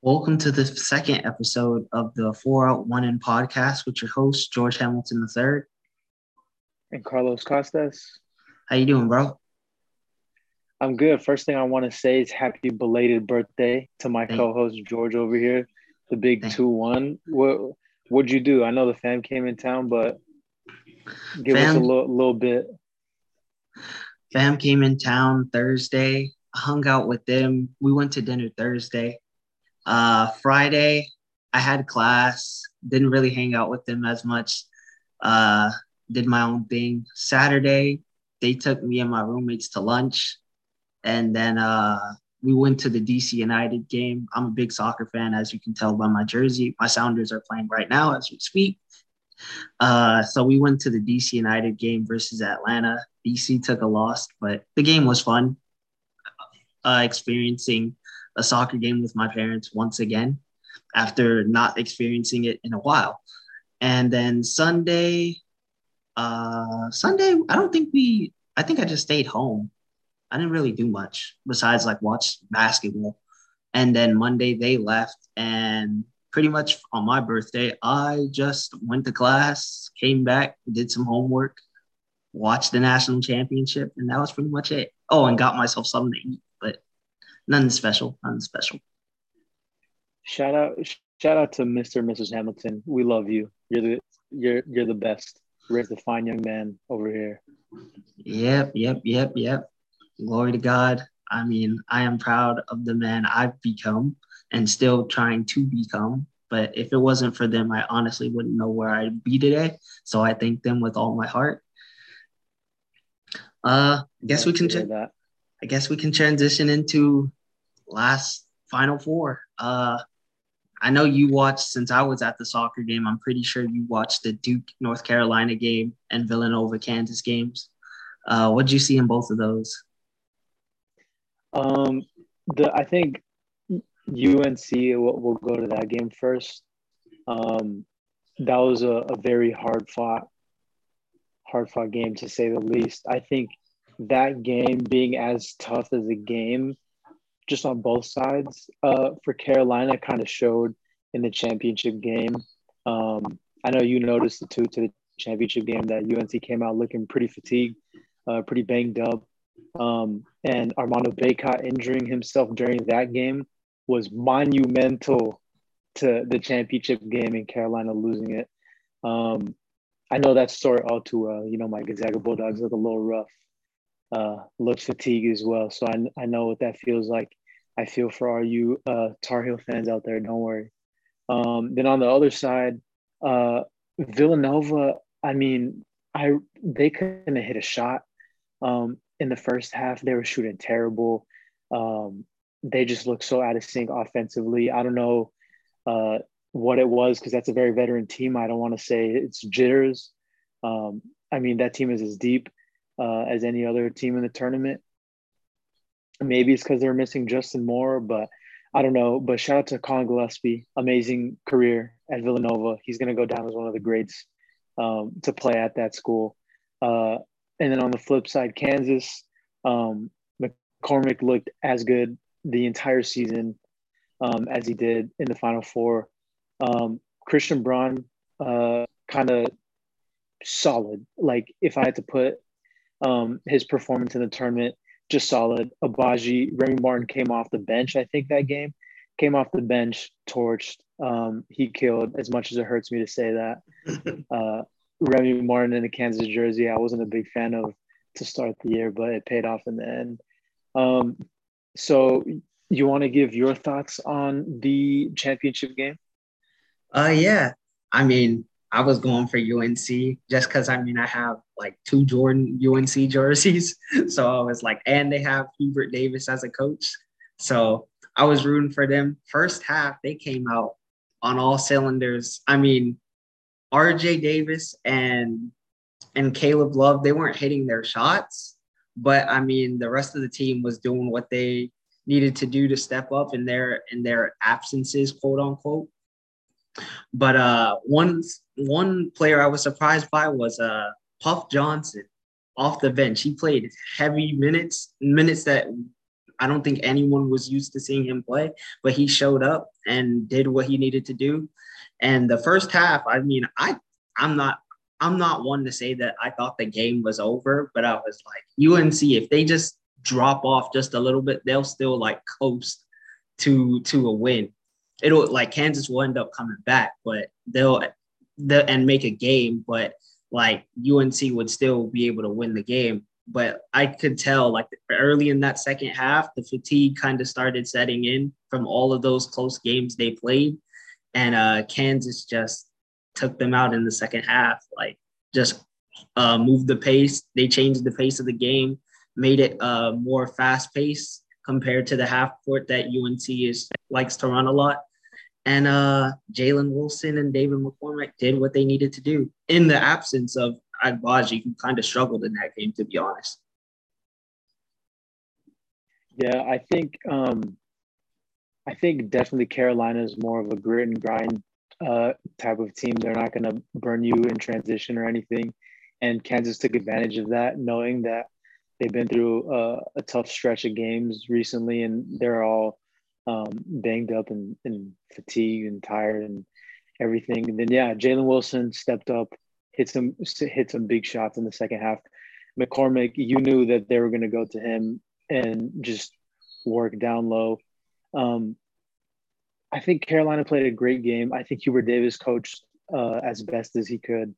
Welcome to the second episode of the Four Out One In podcast with your host George Hamilton III. And Carlos Costas. How you doing, bro? I'm good. First thing I want to say is happy belated birthday to my Thank co-host George over here, the big Thank two one. What what'd you do? I know the fam came in town, but give fam, us a little, little bit. Fam came in town Thursday. I hung out with them. We went to dinner Thursday uh, Friday, I had class, didn't really hang out with them as much. Uh, did my own thing. Saturday, they took me and my roommates to lunch. And then uh, we went to the DC United game. I'm a big soccer fan, as you can tell by my jersey. My Sounders are playing right now as we speak. Uh, so we went to the DC United game versus Atlanta. DC took a loss, but the game was fun. Uh, experiencing a soccer game with my parents once again after not experiencing it in a while. And then Sunday, uh, Sunday, I don't think we, I think I just stayed home. I didn't really do much besides like watch basketball. And then Monday they left, and pretty much on my birthday, I just went to class, came back, did some homework, watched the national championship, and that was pretty much it. Oh, and got myself something to eat nothing special, nothing special. Shout out, shout out to Mr. and Mrs. Hamilton. We love you. You're the you're you're the best. Raise the fine young man over here. Yep, yep, yep, yep. Glory to God. I mean, I am proud of the man I've become and still trying to become. But if it wasn't for them, I honestly wouldn't know where I'd be today. So I thank them with all my heart. Uh, I guess we can. Ch- I guess we can transition into last Final Four. Uh, I know you watched since I was at the soccer game. I'm pretty sure you watched the Duke North Carolina game and Villanova Kansas games. Uh, what did you see in both of those? Um, the I think UNC. We'll, we'll go to that game first. Um, that was a, a very hard fought, hard fought game to say the least. I think that game being as tough as a game just on both sides uh, for Carolina kind of showed in the championship game. Um, I know you noticed the two to the championship game that UNC came out looking pretty fatigued, uh, pretty banged up. Um, and Armando Bacot injuring himself during that game was monumental to the championship game and Carolina losing it. Um, I know that story all too well. You know, my Gonzaga Bulldogs look a little rough uh, looks fatigue as well. So I, I know what that feels like. I feel for all you uh, Tar Heel fans out there. Don't worry. Um, then on the other side, uh, Villanova. I mean, I they couldn't hit a shot um, in the first half. They were shooting terrible. Um, they just looked so out of sync offensively. I don't know uh, what it was because that's a very veteran team. I don't want to say it's jitters. Um, I mean, that team is as deep uh, as any other team in the tournament. Maybe it's because they're missing Justin Moore, but I don't know. But shout out to Collin Gillespie, amazing career at Villanova. He's going to go down as one of the greats um, to play at that school. Uh, and then on the flip side, Kansas, um, McCormack looked as good the entire season um, as he did in the Final Four. Um, Christian Braun, uh, kind of solid. Like if I had to put um, his performance in the tournament just solid. Agbaji, Remy Martin came off the bench. I think that game came off the bench, torched. Um, he killed. As much as it hurts me to say that, uh, Remy Martin in a Kansas jersey, I wasn't a big fan of to start the year, but it paid off in the end. Um, so, you want to give your thoughts on the championship game? Uh, yeah. I mean, I was going for UNC just because I mean I have like two Jordan UNC jerseys, so I was like, and they have Hubert Davis as a coach, so I was rooting for them. First half, they came out on all cylinders. I mean, RJ Davis and and Caleb Love, they weren't hitting their shots, but I mean the rest of the team was doing what they needed to do to step up in their in their absences, quote unquote. But uh, one one player I was surprised by was uh, Puff Johnson off the bench. He played heavy minutes, minutes that I don't think anyone was used to seeing him play, but he showed up and did what he needed to do. And the first half, I mean, I I'm not I'm not one to say that I thought the game was over, but I was like, UNC, if they just drop off just a little bit, they'll still like coast to to a win. It'll like Kansas will end up coming back, but they'll the and make a game, but like UNC would still be able to win the game. But I could tell like early in that second half, the fatigue kind of started setting in from all of those close games they played. And uh, Kansas just took them out in the second half, like just uh, moved the pace. They changed the pace of the game, made it uh, more fast paced compared to the half court that UNC is likes to run a lot. And uh, Jalen Wilson and David McCormack did what they needed to do in the absence of Agbaji, who kind of struggled in that game, to be honest. Yeah, I think um, I think definitely Carolina is more of a grit and grind uh, type of team. They're not going to burn you in transition or anything. And Kansas took advantage of that, knowing that they've been through uh, a tough stretch of games recently, and they're all um, banged up and, and fatigued and tired and everything. And then yeah, Jalen Wilson stepped up, hit some hit some big shots in the second half. McCormack, you knew that they were going to go to him and just work down low. Um, I think Carolina played a great game. I think Hubert Davis coached uh, as best as he could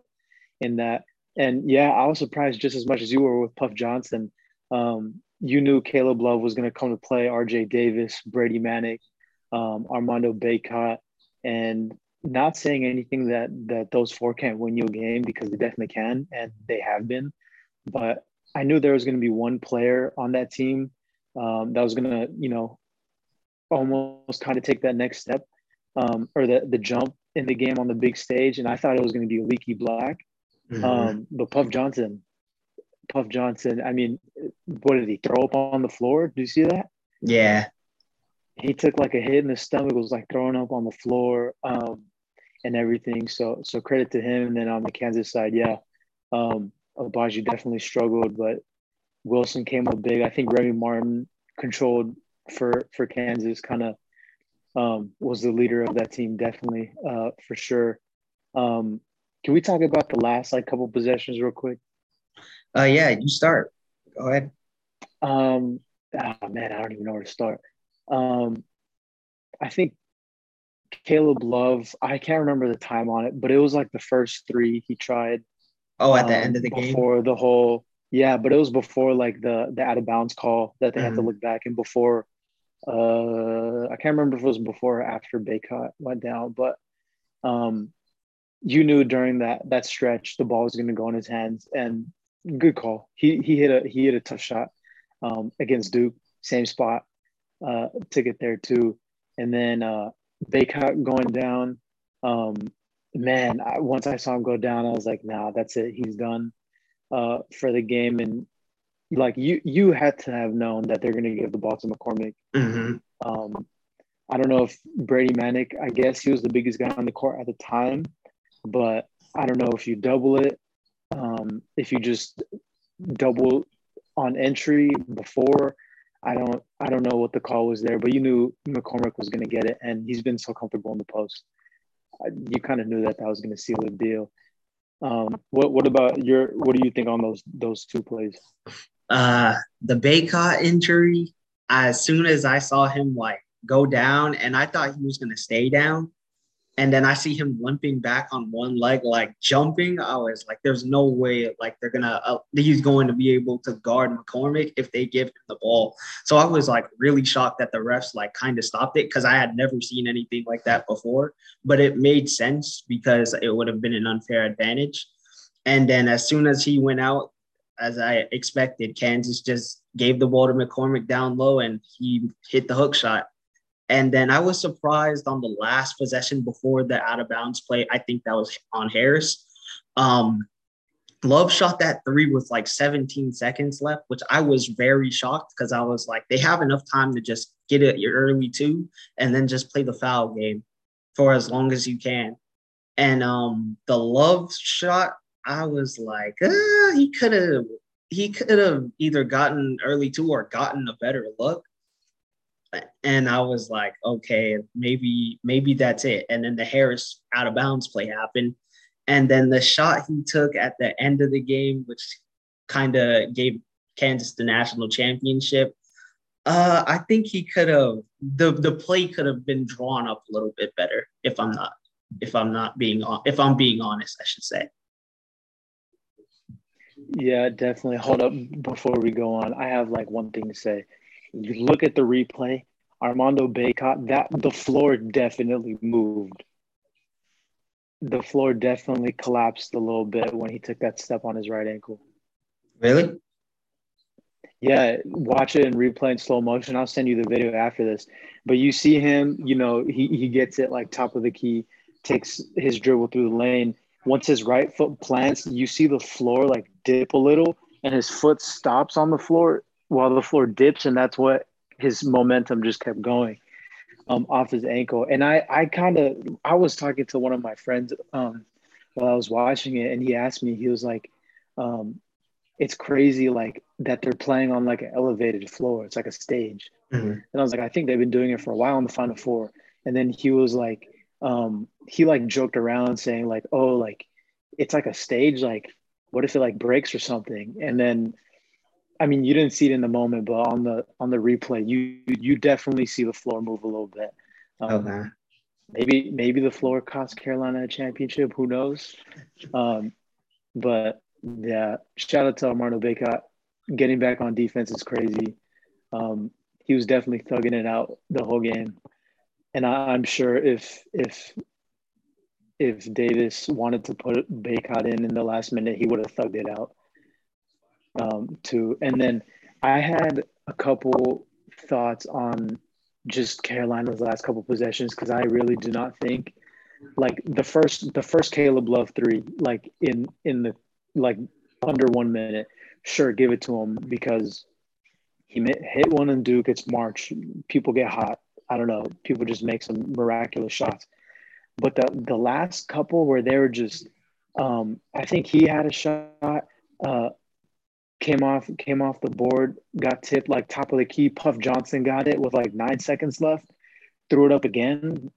in that. And yeah, I was surprised just as much as you were with Puff Johnson. Um, you knew Caleb Love was going to come to play RJ Davis, Brady Manek, um, Armando Bacot, and not saying anything that that those four can't win you a game because they definitely can, and they have been. But I knew there was going to be one player on that team um, that was going to, you know, almost kind of take that next step um, or the the jump in the game on the big stage, and I thought it was going to be Leaky Black. Mm-hmm. Um, but Puff Johnson Puff Johnson. I mean, what did he throw up on the floor? Do you see that? Yeah. He took like a hit in the stomach, was like throwing up on the floor um, and everything. So so credit to him. And then on the Kansas side, yeah, um, Agbaji definitely struggled, but Wilson came up big. I think Remy Martin controlled for for Kansas, kind of um, was the leader of that team, definitely uh, for sure. Um, can we talk about the last like couple possessions real quick? Uh, yeah, you start. Go ahead. Um, oh man, I don't even know where to start. Um, I think Caleb Love. I can't remember the time on it, but it was like the first three he tried. Oh, at the um, end of the game. Before the whole, yeah, but it was before like the the out of bounds call that they mm-hmm. had to mm-hmm. look back and before. Uh, I can't remember if it was before or after Bacot went down, but um, you knew during that that stretch the ball was going to go in his hands, and good call. He he hit a he hit a tough shot um, against Duke, same spot uh, to get there too. And then uh, Bacot going down. Um, man, I, once I saw him go down, I was like, nah, that's it. He's done uh, for the game. And like you, you had to have known that they're going to give the ball to McCormack. Mm-hmm. Um, I don't know if Brady Manek, I guess he was the biggest guy on the court at the time, but I don't know if you double it um, if you just double on entry before, I don't I don't know what the call was there, but you knew McCormack was going to get it, and he's been so comfortable in the post. You kind of knew that that was going to seal the deal. Um, what what about your what do you think on those those two plays? Uh, the Bacot injury. As soon as I saw him like go down, and I thought he was going to stay down, and then I see him limping back on one leg, like jumping. I was like, "There's no way, like they're gonna, uh, he's going to be able to guard McCormack if they give him the ball." So I was like really shocked that the refs like kind of stopped it because I had never seen anything like that before. But it made sense because it would have been an unfair advantage. And then as soon as he went out, as I expected, Kansas just gave the ball to McCormack down low, and he hit the hook shot. And then I was surprised on the last possession before the out of bounds play. I think that was on Harris. Um, Love shot that three with like 17 seconds left, which I was very shocked because I was like, they have enough time to just get it early two and then just play the foul game for as long as you can. And um, the Love shot, I was like, uh, he could have he could have either gotten early two or gotten a better look and I was like, okay, maybe maybe that's it. And then the Harris out of bounds play happened, and then the shot he took at the end of the game, which kind of gave Kansas the national championship. Uh, I think he could have the the play could have been drawn up a little bit better if I'm not if I'm not being on if I'm being honest, I should say. Yeah, definitely. Hold up before we go on. I have like one thing to say. You look at the replay, Armando Bacot, that the floor definitely moved. The floor definitely collapsed a little bit when he took that step on his right ankle. Really? Yeah, watch it and replay in slow motion. I'll send you the video after this. But you see him, you know, he, he gets it like top of the key, takes his dribble through the lane. Once his right foot plants, you see the floor like dip a little and his foot stops on the floor while the floor dips. And that's what his momentum just kept going um, off his ankle. And I, I kind of, I was talking to one of my friends um, while I was watching it and he asked me, he was like, um, it's crazy like that they're playing on like an elevated floor. It's like a stage. Mm-hmm. And I was like, I think they've been doing it for a while in the Final Four. And then he was like, um, he like joked around saying like, oh, like it's like a stage. Like, what if it like breaks or something? And then, I mean, you didn't see it in the moment, but on the on the replay, you you definitely see the floor move a little bit. Um, okay. Maybe maybe the floor cost Carolina a championship. Who knows? Um, but yeah, shout out to Armando Bacot. Getting back on defense is crazy. Um, he was definitely thugging it out the whole game, and I, am sure if if if Davis wanted to put Bacot in in the last minute, he would have thugged it out. Um, too, and then I had a couple thoughts on just Carolina's last couple possessions because I really do not think like the first the first Caleb Love three like in in the like under one minute, sure, give it to him because he hit one in Duke. It's March. People get hot. I don't know. People just make some miraculous shots. But the the last couple where they were just, um, I think he had a shot. Uh, came off came off the board, got tipped like top of the key. Puff Johnson got it with like nine seconds left, threw it up again,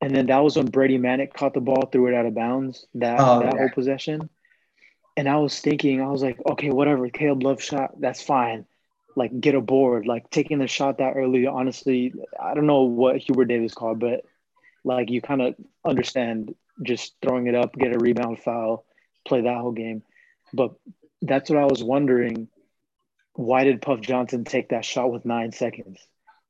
and then that was when Brady Manek caught the ball, threw it out of bounds. That oh, that yeah. whole possession. And I was thinking, I was like, okay, whatever, Caleb Love shot, that's fine. Like, get a board. Like, taking the shot that early, honestly, I don't know what Hubert Davis called, but like, you kind of understand just throwing it up, get a rebound foul, play that whole game. But that's what I was wondering. Why did Puff Johnson take that shot with nine seconds?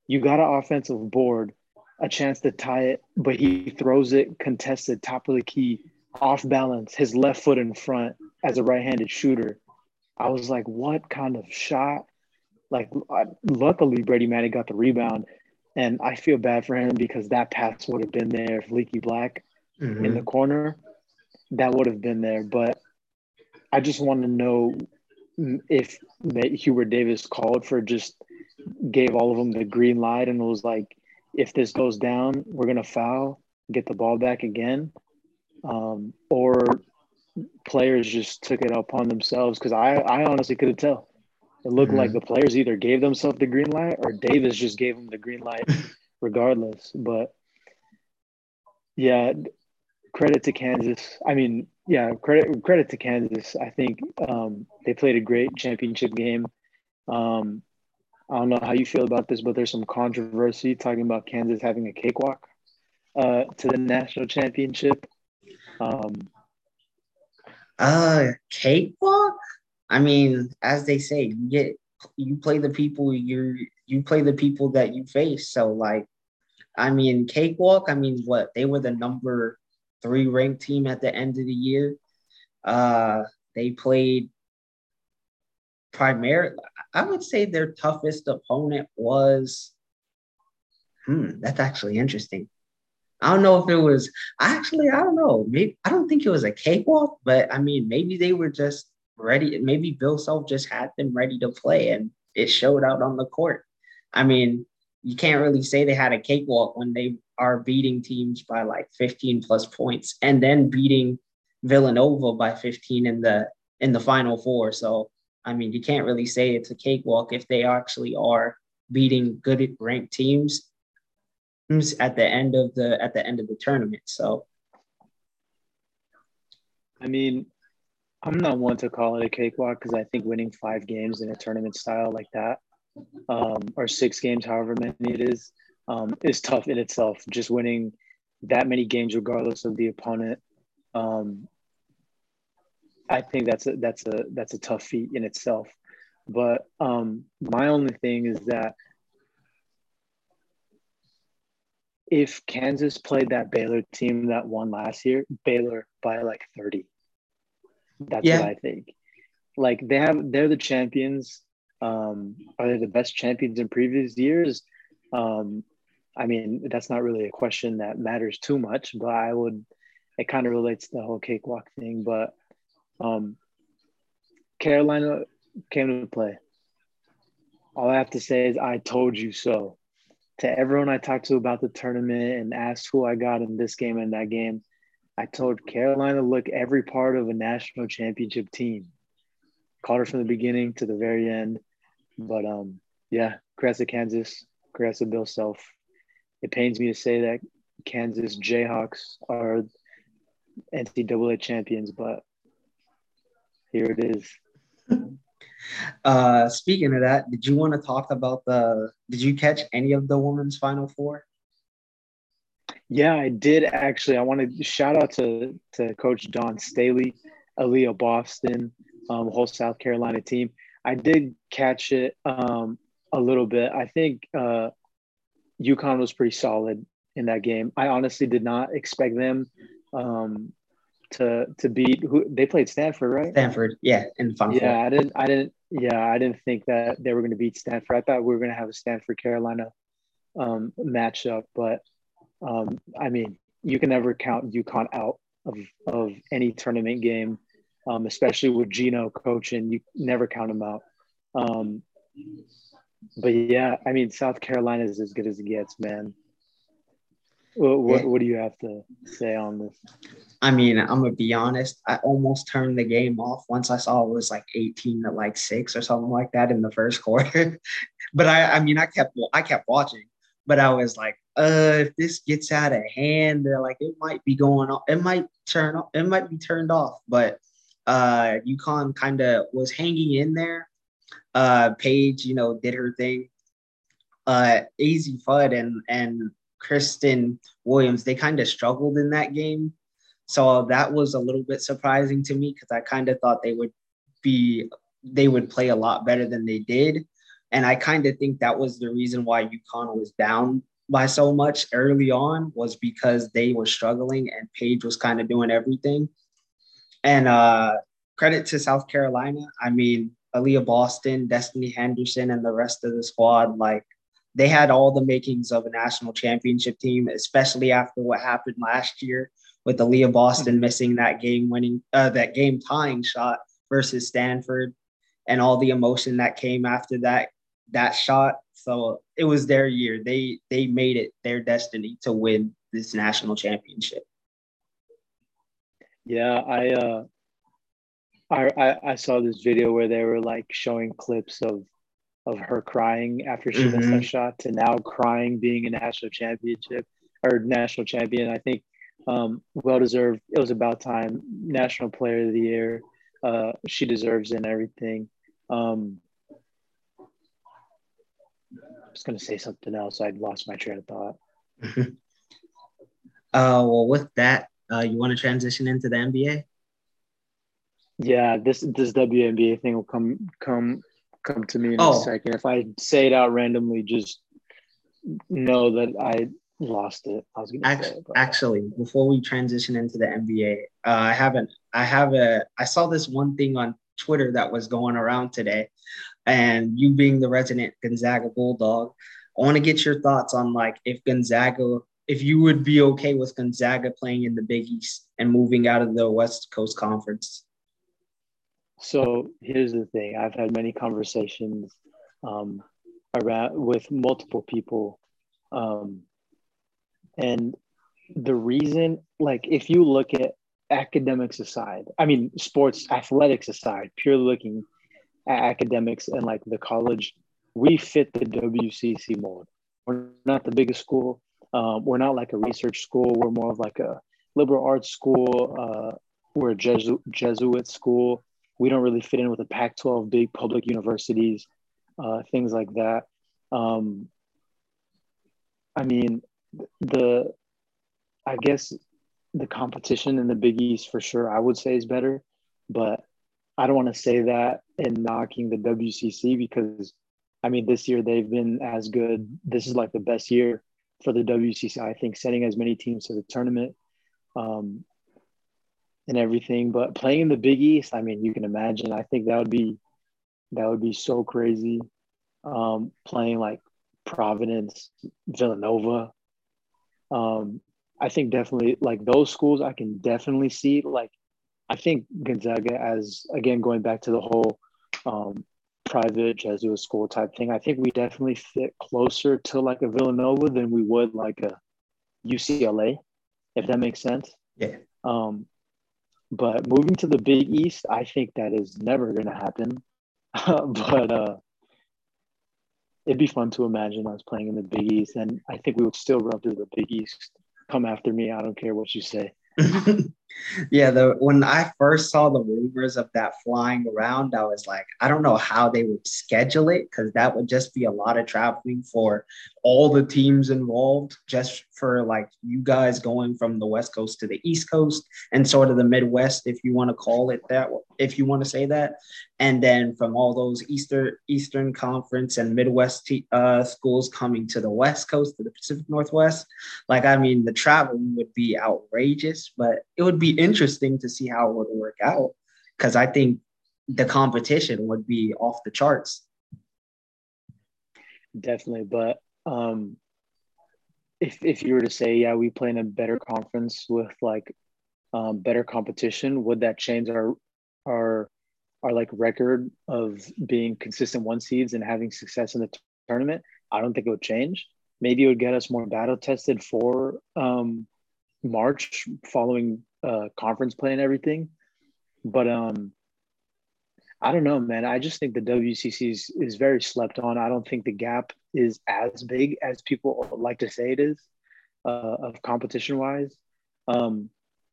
You got an offensive board, a chance to tie it, but he throws it contested, top of the key, off balance, his left foot in front as a right-handed shooter. I was like, what kind of shot? Like, luckily Brady Manek got the rebound, and I feel bad for him because that pass would have been there if Leaky Black mm-hmm. in the corner, that would have been there. But I just want to know if Hubert Davis called for just gave all of them the green light and was like, if this goes down, we're gonna foul, get the ball back again, um, or players just took it upon themselves because I, I honestly couldn't tell. It looked mm-hmm. like the players either gave themselves the green light or Davis just gave them the green light, regardless. But yeah, credit to Kansas. I mean, yeah, credit credit to Kansas. I think um, they played a great championship game. Um, I don't know how you feel about this, but there's some controversy talking about Kansas having a cakewalk uh, to the national championship. Um, uh, cakewalk. I mean, as they say, you get you play the people you you play the people that you face. So like, I mean, cakewalk. I mean, what they were the number three ranked team at the end of the year. Uh, they played primarily. I would say their toughest opponent was. Hmm, that's actually interesting. I don't know if it was actually, I don't know. Maybe I don't think it was a cakewalk, but I mean, maybe they were just ready. Maybe Bill Self just had them ready to play and it showed out on the court. I mean, you can't really say they had a cakewalk when they are beating teams by like 15 plus points and then beating Villanova by 15 in the in the final four. So I mean, you can't really say it's a cakewalk if they actually are beating good ranked teams at the end of the at the end of the tournament. So I mean, I'm not one to call it a cakewalk because I think winning five games in a tournament style like that, um, or six games, however many it is, um, is tough in itself. Just winning that many games, regardless of the opponent, um, I think that's a that's a that's a tough feat in itself. But um, my only thing is that if Kansas played that Baylor team that won last year, Baylor by like 30. That's yeah. what I think. Like they have they're the champions. Um, are they the best champions in previous years? Um, I mean, that's not really a question that matters too much, but I would it kind of relates to the whole cakewalk thing. But um, Carolina came to play. All I have to say is I told you so. To everyone I talked to about the tournament and asked who I got in this game and that game, I told Carolina look every part of a national championship team. Called her from the beginning to the very end. But um, yeah, congrats to Kansas, congrats to Bill Self. It pains me to say that Kansas Jayhawks are NCAA champions, but here it is. Uh, speaking of that, did you want to talk about the? Did you catch any of the women's Final Four? Yeah, I did actually. I want to shout out to to Coach Dawn Staley, Aliyah Boston, um, whole South Carolina team. I did catch it um, a little bit. I think uh, UConn was pretty solid in that game. I honestly did not expect them um, to to beat who they played Stanford, right? Stanford, yeah, in the final. Yeah, four. I didn't, I didn't, yeah, I didn't think that they were going to beat Stanford. I thought we were going to have a Stanford Carolina um, matchup, but um, I mean, you can never count UConn out of of any tournament game, um, especially with Gino coaching. You never count them out. Um, but yeah, I mean, South Carolina is as good as it gets, man. What, what, what do you have to say on this? I mean, I'm gonna be honest. I almost turned the game off once I saw it was like 18 to like six or something like that in the first quarter. but I, I mean, I kept, I kept watching. But I was like, uh, if this gets out of hand, they're like, it might be going off. It might turn off. It might be turned off. But uh, UConn kind of was hanging in there. Uh, Paige, you know, did her thing. Uh, Azzi Fudd and and Christyn Williams, they kind of struggled in that game. So that was a little bit surprising to me because I kind of thought they would be they would play a lot better than they did. And I kind of think that was the reason why UConn was down by so much early on was because they were struggling and Paige was kind of doing everything. And uh, credit to South Carolina. I mean, Aliyah Boston, Destanni Henderson, and the rest of the squad, like they had all the makings of a national championship team, especially after what happened last year with Aliyah Boston mm-hmm. missing that game winning, uh, that game tying shot versus Stanford, and all the emotion that came after that that shot. So it was their year. They they made it their destiny to win this national championship. Yeah, I uh I, I, I saw this video where they were like showing clips of of her crying after she mm-hmm. missed that mm-hmm. shot to now crying being a national championship or national champion. I think um, well deserved. It was about time. National Player of the Year. Uh, she deserves it and everything. Um, I was gonna say something else. I'd lost my train of thought. uh, well, with that, uh, you want to transition into the NBA? Yeah, this this WNBA thing will come come come to me in oh. a second. If I say it out randomly, just know that I lost it. I was going to say actually before we transition into the NBA, uh, I haven't. I have a. I saw this one thing on Twitter that was going around today, and you being the resident Gonzaga Bulldog, I want to get your thoughts on like if Gonzaga, if you would be okay with Gonzaga playing in the Big East and moving out of the West Coast Conference. So here's the thing: I've had many conversations um, around with multiple people, um, and the reason, like, if you look at academics aside, I mean, sports athletics aside, purely looking at academics and like the college we fit the WCC mold. We're not the biggest school. Um, we're not like a research school. We're more of like a liberal arts school. Uh, we're a Jesu- Jesuit school. We don't really fit in with the Pac 12 big public universities, uh, things like that. Um, I mean, the, I guess the competition in the Big East for sure, I would say is better, but I don't want to say that and knocking the WCC because I mean, this year they've been as good. This is like the best year for the WCC, I think, sending as many teams to the tournament um, and everything. But playing in the Big East, I mean, you can imagine. I think that would be that would be so crazy. Um, playing like Providence, Villanova. Um, I think definitely like those schools. I can definitely see like I think Gonzaga as again going back to the whole um, private Jesuit school type thing. I think we definitely fit closer to like a Villanova than we would like a UCLA, if that makes sense. Yeah. Um, but moving to the Big East, I think that is never going to happen. but uh, it'd be fun to imagine us playing in the Big East, and I think we would still run through the Big East. Come after me. I don't care what you say. yeah, the when I first saw the rumors of that flying around, I was like, I don't know how they would schedule it because that would just be a lot of traveling for all the teams involved, just for like you guys going from the West Coast to the East Coast and sort of the Midwest, if you want to call it that, if you want to say that, and then from all those Eastern Eastern Conference and Midwest uh, schools coming to the West Coast to the Pacific Northwest. Like, I mean, the traveling would be outrageous, but it would be interesting to see how it would work out because I think the competition would be off the charts. Definitely, but um, if if you were to say, yeah, we play in a better conference with like um, better competition, would that change our our our like record of being consistent one seeds and having success in the t- tournament? I don't think it would change. Maybe it would get us more battle tested for um, March following uh, conference play and everything. But um, I don't know, man. I just think the WCC is, is very slept on. I don't think the gap is as big as people like to say it is, uh, of competition wise. Um,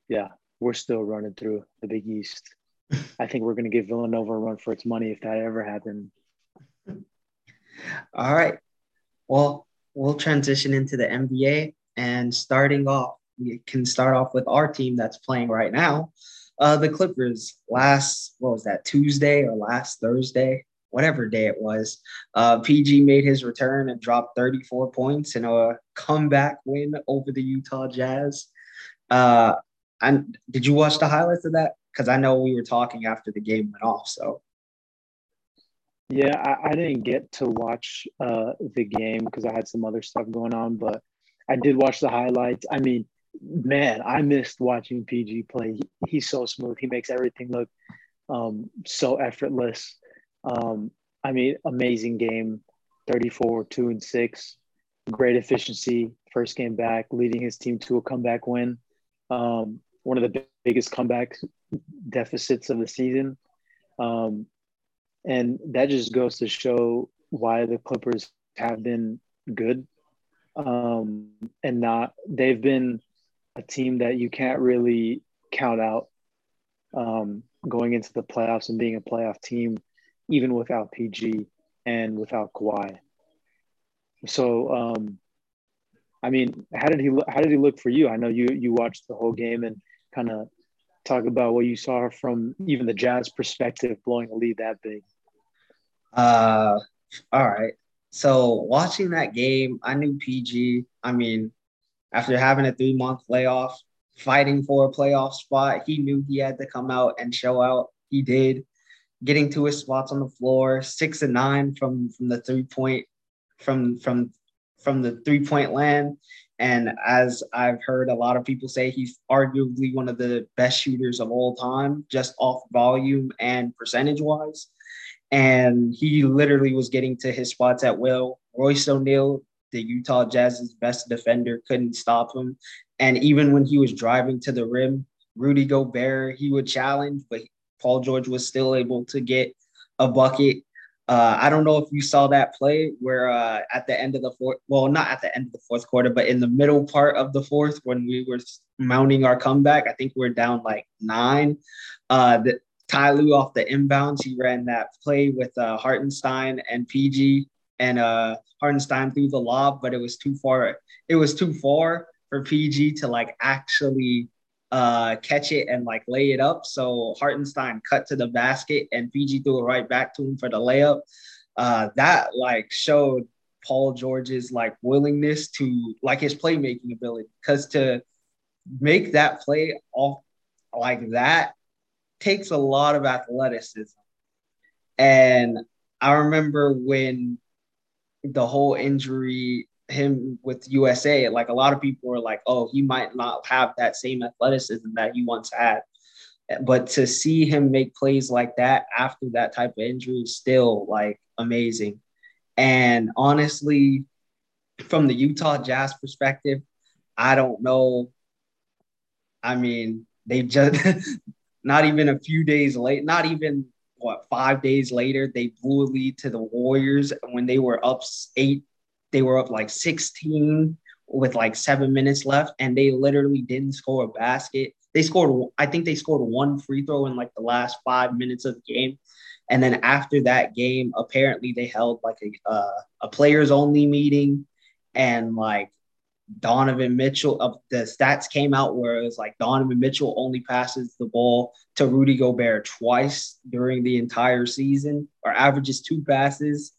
yeah, we're still running through the Big East. I think we're going to give Villanova a run for its money if that ever happened. All right. Well, we'll transition into the NBA and starting off, we can start off with our team that's playing right now. Uh, the Clippers last, what was that, Tuesday or last Thursday, whatever day it was. Uh, PG made his return and dropped 34 points in a comeback win over the Utah Jazz. Uh, and did you watch the highlights of that? Because I know we were talking after the game went off. So yeah, I, I didn't get to watch uh, the game because I had some other stuff going on, but I did watch the highlights. I mean, man, I missed watching PG play. He, he's so smooth. He makes everything look um, so effortless. Um, I mean, amazing game 34, 2 and 6. Great efficiency. First game back, leading his team to a comeback win. Um, one of the biggest comeback deficits of the season. Um, and that just goes to show why the Clippers have been good um, and not, they've been a team that you can't really count out um, going into the playoffs and being a playoff team, even without PG and without Kawhi. So, um, I mean, how did he how did he look for you? I know you you watched the whole game and kind of talk about what you saw from even the Jazz perspective, blowing a lead that big. Uh, all right. So watching that game, I knew PG. I mean, after having a three month layoff, fighting for a playoff spot, he knew he had to come out and show out. He did, getting to his spots on the floor, six and nine from from the three point from from from the three point land. And as I've heard a lot of people say, he's arguably one of the best shooters of all time, just off volume and percentage wise. And he literally was getting to his spots at will. Royce O'Neale the Utah Jazz's best defender couldn't stop him. And even when he was driving to the rim, Rudy Gobert, he would challenge, but Paul George was still able to get a bucket. Uh, I don't know if you saw that play where uh, at the end of the fourth, well, not at the end of the fourth quarter, but in the middle part of the fourth, when we were mounting our comeback, I think we are down like nine. Uh, the, Ty Lue off the inbounds, he ran that play with uh, Hartenstein and PG, and uh, Hartenstein threw the lob, but it was too far. It was too far for PG to like actually uh, catch it and like lay it up. So Hartenstein cut to the basket and PG threw it right back to him for the layup. Uh, that like showed Paul George's like willingness to like his playmaking ability because to make that play off like that takes a lot of athleticism. And I remember when the whole injury him with USA, like a lot of people were like, oh, he might not have that same athleticism that he once had. But to see him make plays like that after that type of injury is still like amazing. And honestly, from the Utah Jazz perspective, I don't know. I mean, they just not even a few days late, not even what five days later, they blew a lead to the Warriors when they were up eight they were up like 16 with like seven minutes left, and they literally didn't score a basket. They scored, I think they scored one free throw in like the last five minutes of the game. And then after that game, apparently they held like a, uh, a players only meeting and like Donovan Mitchell, uh, the stats came out where it was like Donovan Mitchell only passes the ball to Rudy Gobert twice during the entire season, or averages two passes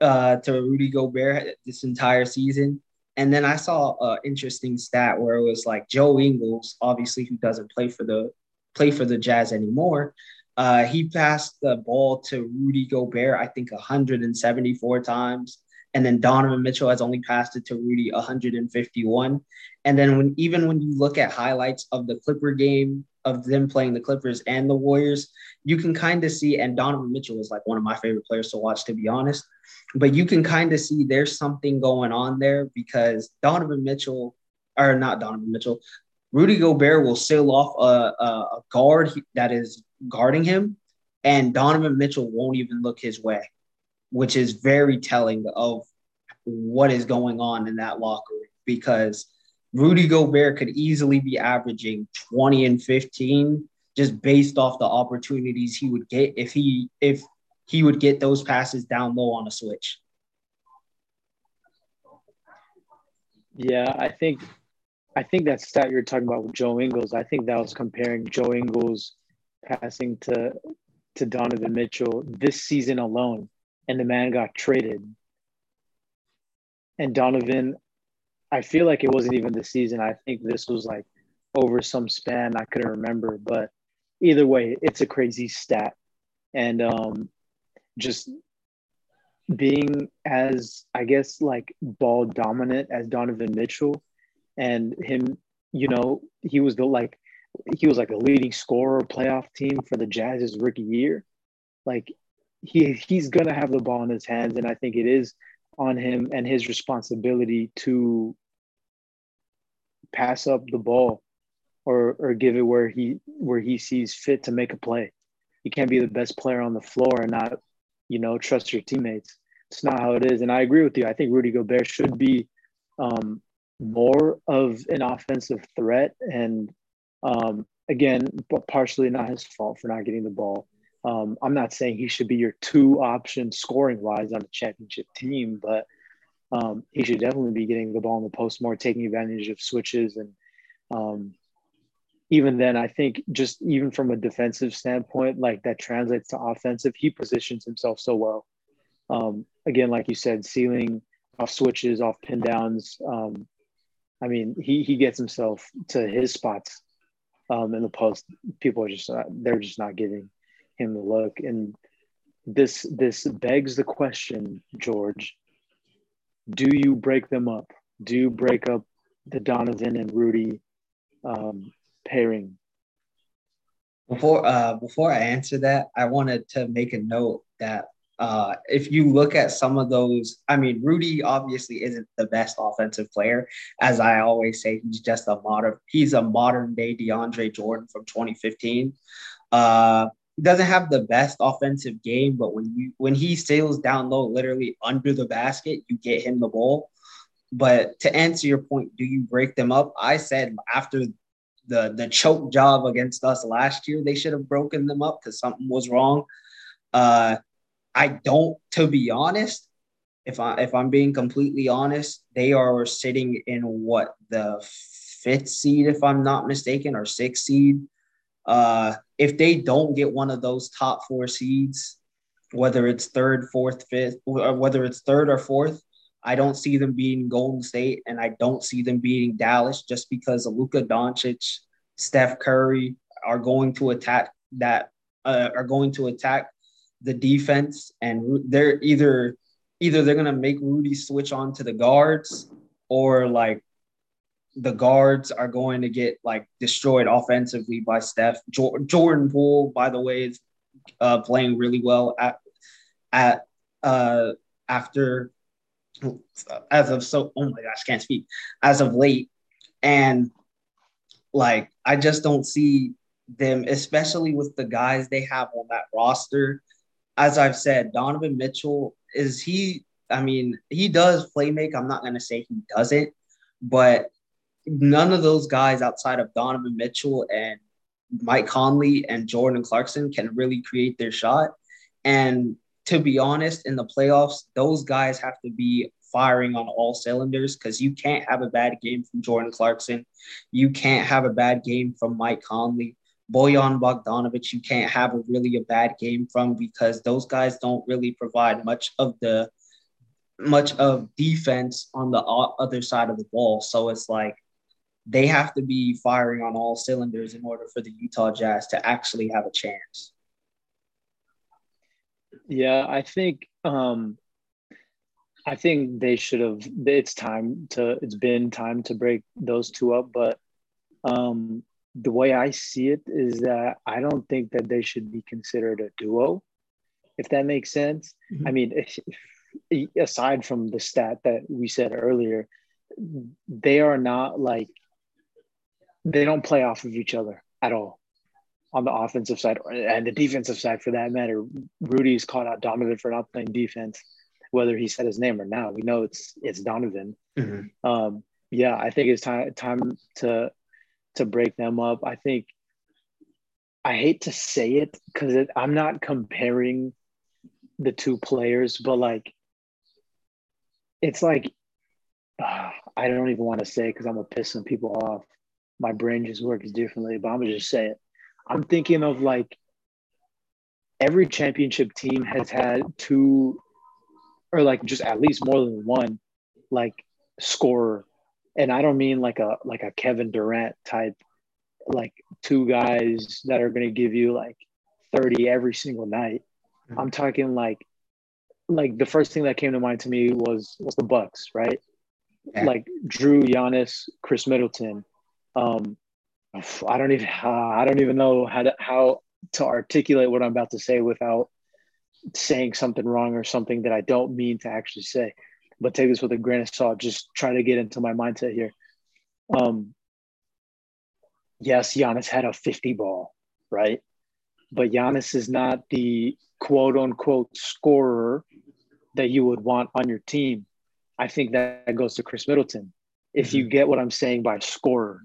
uh, to Rudy Gobert this entire season. And then I saw an interesting stat where it was like Joe Ingles, obviously who doesn't play for the play for the Jazz anymore. Uh, he passed the ball to Rudy Gobert, I think 174 times. And then Donovan Mitchell has only passed it to Rudy 151. And then when even when you look at highlights of the Clipper game of them playing the Clippers and the Warriors, you can kind of see, and Donovan Mitchell is like one of my favorite players to watch, to be honest. But you can kind of see there's something going on there because Donovan Mitchell, or not Donovan Mitchell, Rudy Gobert will sail off a, a, a guard that is guarding him, and Donovan Mitchell won't even look his way, which is very telling of what is going on in that locker room because Rudy Gobert could easily be averaging 20 and 15 just based off the opportunities he would get if he if he would get those passes down low on a switch. Yeah, I think I think that stat you're talking about with Joe Ingles, I think that was comparing Joe Ingles passing to to Donovan Mitchell this season alone, and the man got traded. And Donovan, I feel like it wasn't even the season. I think this was like over some span. I couldn't remember, but either way, it's a crazy stat. And um, just being as, I guess, like ball dominant as Donovan Mitchell and him, you know, he was the like, he was like a leading scorer playoff team for the Jazz's rookie year. Like he he's gonna have the ball in his hands, and I think it is on him and his responsibility to pass up the ball or or give it where he where he sees fit to make a play. You can't be the best player on the floor and not, you know, trust your teammates. It's not how it is. And I agree with you. I think Rudy Gobert should be um, more of an offensive threat. And um, again, partially not his fault for not getting the ball. Um, I'm not saying he should be your two option scoring wise on a championship team, but um, he should definitely be getting the ball in the post more, taking advantage of switches. And um, even then, I think just even from a defensive standpoint, like that translates to offensive, he positions himself so well. Um, again, like you said, sealing off switches, off pin downs. Um, I mean, he, he gets himself to his spots um, in the post. People are just, they're just not giving him the look. And this this begs the question, George. Do you break them up? Do you break up the Donovan and Rudy um, pairing? Before uh, before I answer that, I wanted to make a note that uh, if you look at some of those, I mean, Rudy obviously isn't the best offensive player. As I always say, he's just a modern, he's a modern day DeAndre Jordan from 2015. Uh, he doesn't have the best offensive game, but when you when he sails down low, literally under the basket, you get him the ball. But to answer your point, do you break them up? I said after the the choke job against us last year, they should have broken them up because something was wrong. Uh, I don't, to be honest, if I if I'm being completely honest, they are sitting in what the fifth seed, if I'm not mistaken, or sixth seed. Uh, if they don't get one of those top four seeds, whether it's third, fourth, fifth, or whether it's third or fourth, I don't see them beating Golden State, and I don't see them beating Dallas just because Luka Doncic, Steph Curry are going to attack that uh, are going to attack the defense, and they're either either they're gonna make Rudy switch on to the guards, or like the guards are going to get like destroyed offensively by Steph. Jordan Poole, by the way, is uh, playing really well at at uh, after as of so oh my gosh, can't speak as of late, and like I just don't see them, especially with the guys they have on that roster. As I've said, Donovan Mitchell is he. I mean, he does play make. I'm not gonna say he doesn't, but none of those guys outside of Donovan Mitchell and Mike Conley and Jordan Clarkson can really create their shot. And to be honest, in the playoffs, those guys have to be firing on all cylinders because you can't have a bad game from Jordan Clarkson. You can't have a bad game from Mike Conley. Bojan Bogdanovich, you can't have a really a bad game from because those guys don't really provide much of the much of defense on the other side of the ball. So it's like they have to be firing on all cylinders in order for the Utah Jazz to actually have a chance. Yeah, I think um I think they should have it's time to it's been time to break those two up, but um the way I see it is that I don't think that they should be considered a duo, if that makes sense. Mm-hmm. I mean, if, if, aside from the stat that we said earlier, they are not like they don't play off of each other at all on the offensive side and the defensive side for that matter. Rudy's called out Donovan for not playing defense, whether he said his name or not. We know it's it's Donovan. Mm-hmm. Um, yeah, I think it's time time to to break them up. I think I hate to say it because I'm not comparing the two players, but like it's like uh, I don't even want to say because I'm gonna piss some people off my brain just works differently, but I'm gonna just say it. I'm thinking of like every championship team has had two or like just at least more than one like scorer. And I don't mean like a like a Kevin Durant type, like two guys that are gonna give you like 30 every single night. Mm-hmm. I'm talking like like the first thing that came to mind to me was was the Bucks, right? Yeah. Like Jrue, Giannis, Khris Middleton, um, I don't even uh, I don't even know how to how to articulate what I'm about to say without saying something wrong or something that I don't mean to actually say. But take this with a grain of salt. Just try to get into my mindset here. Um, yes, Giannis had a 50 ball, right? But Giannis is not the quote unquote scorer that you would want on your team. I think that goes to Khris Middleton. If you mm-hmm. get what I'm saying by scorer,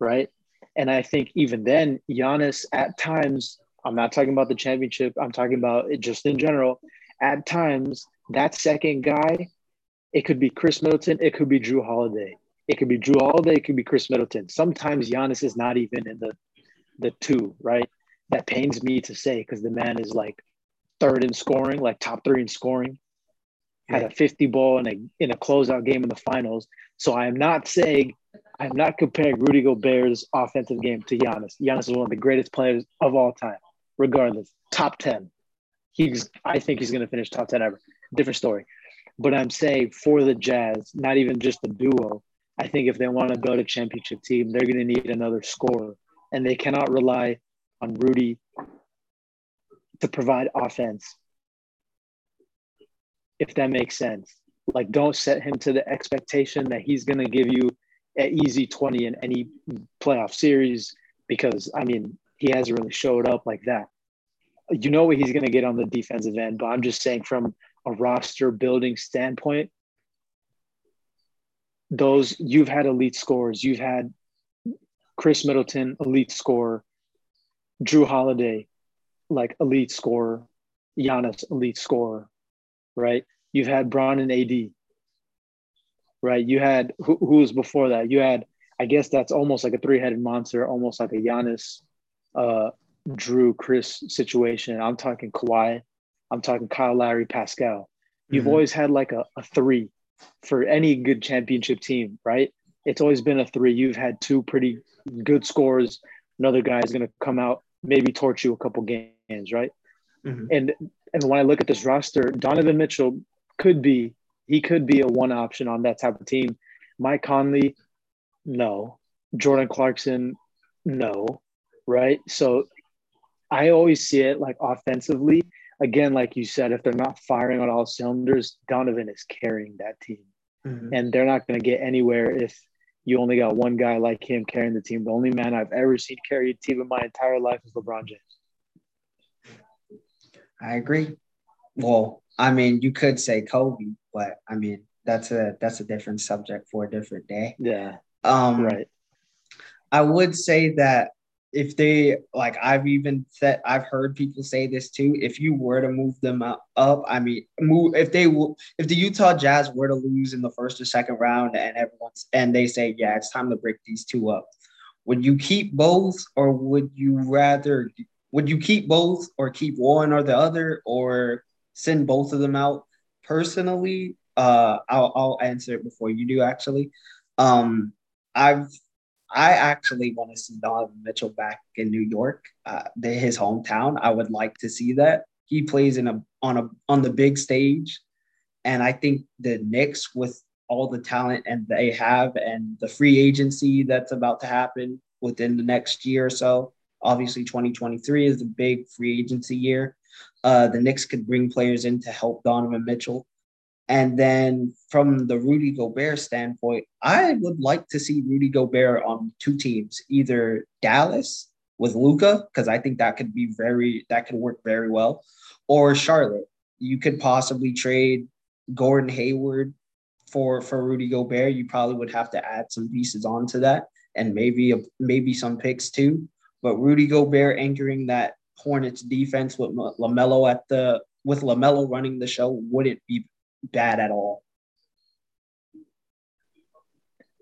right? And I think even then, Giannis at times, I'm not talking about the championship, I'm talking about it just in general. At times, that second guy, it could be Khris Middleton, it could be Jrue Holiday. It could be Jrue Holiday, it could be Khris Middleton. Sometimes Giannis is not even in the the two, right? That pains me to say because the man is like third in scoring, like top three in scoring. Had a 50 ball in a in a closeout game in the finals. So I am not saying I'm not comparing Rudy Gobert's offensive game to Giannis. Giannis is one of the greatest players of all time, regardless. Top 10. He's I think he's gonna finish top 10 ever. Different story. But I'm saying for the Jazz, not even just the duo, I think if they want to build a championship team, they're gonna need another scorer. And they cannot rely on Rudy to provide offense. If that makes sense. Like don't set him to the expectation that he's gonna give you easy 20 in any playoff series because I mean he hasn't really showed up like that. You know what he's going to get on the defensive end, but I'm just saying from a roster building standpoint, those you've had elite scores. You've had Khris Middleton, elite scorer, Jrue Holiday, like elite scorer, Giannis, elite scorer, right? You've had Bron and AD, right? You had who, who was before that? You had, I guess that's almost like a three-headed monster, almost like a Giannis, uh, Jrue, Khris situation. I'm talking Kawhi, I'm talking Kyle Lowry, Pascal. You've mm-hmm. always had like a, a three for any good championship team, right? It's always been a three. You've had two pretty good scores. Another guy is going to come out, maybe torch you a couple games, right? Mm-hmm. And and when I look at this roster, Donovan Mitchell could be he could be a one option on that type of team. Mike Conley, no. Jordan Clarkson, no. Right. So I always see it like offensively. Again, like you said, if they're not firing on all cylinders, Donovan is carrying that team. Mm-hmm. And they're not going to get anywhere if you only got one guy like him carrying the team. The only man I've ever seen carry a team in my entire life is LeBron James. I agree. Well, I mean, you could say Kobe, but I mean, that's a that's a different subject for a different day. Yeah. Um, right. I would say that if they like, I've even said I've heard people say this too. If you were to move them up, up I mean, move if they will, if the Utah Jazz were to lose in the first or second round, and everyone's and they say, yeah, it's time to break these two up. Would you keep both, or would you rather would you keep both or keep one or the other or send both of them out personally uh i'll, I'll answer it before you do actually um i've i actually want to see donovan mitchell back in new york uh his hometown i would like to see that he plays in a on a on the big stage and i think the Knicks with all the talent and they have and the free agency that's about to happen within the next year or so Obviously, 2023 is the big free agency year. Uh, the Knicks could bring players in to help Donovan Mitchell. And then from the Rudy Gobert standpoint, I would like to see Rudy Gobert on two teams, either Dallas with Luka, because I think that could be very that could work very well, or Charlotte. You could possibly trade Gordon Hayward for for Rudy Gobert. You probably would have to add some pieces onto that, and maybe a, maybe some picks too. But Rudy Gobert anchoring that Hornets defense with LaMelo at the with LaMelo running the show wouldn't be bad at all.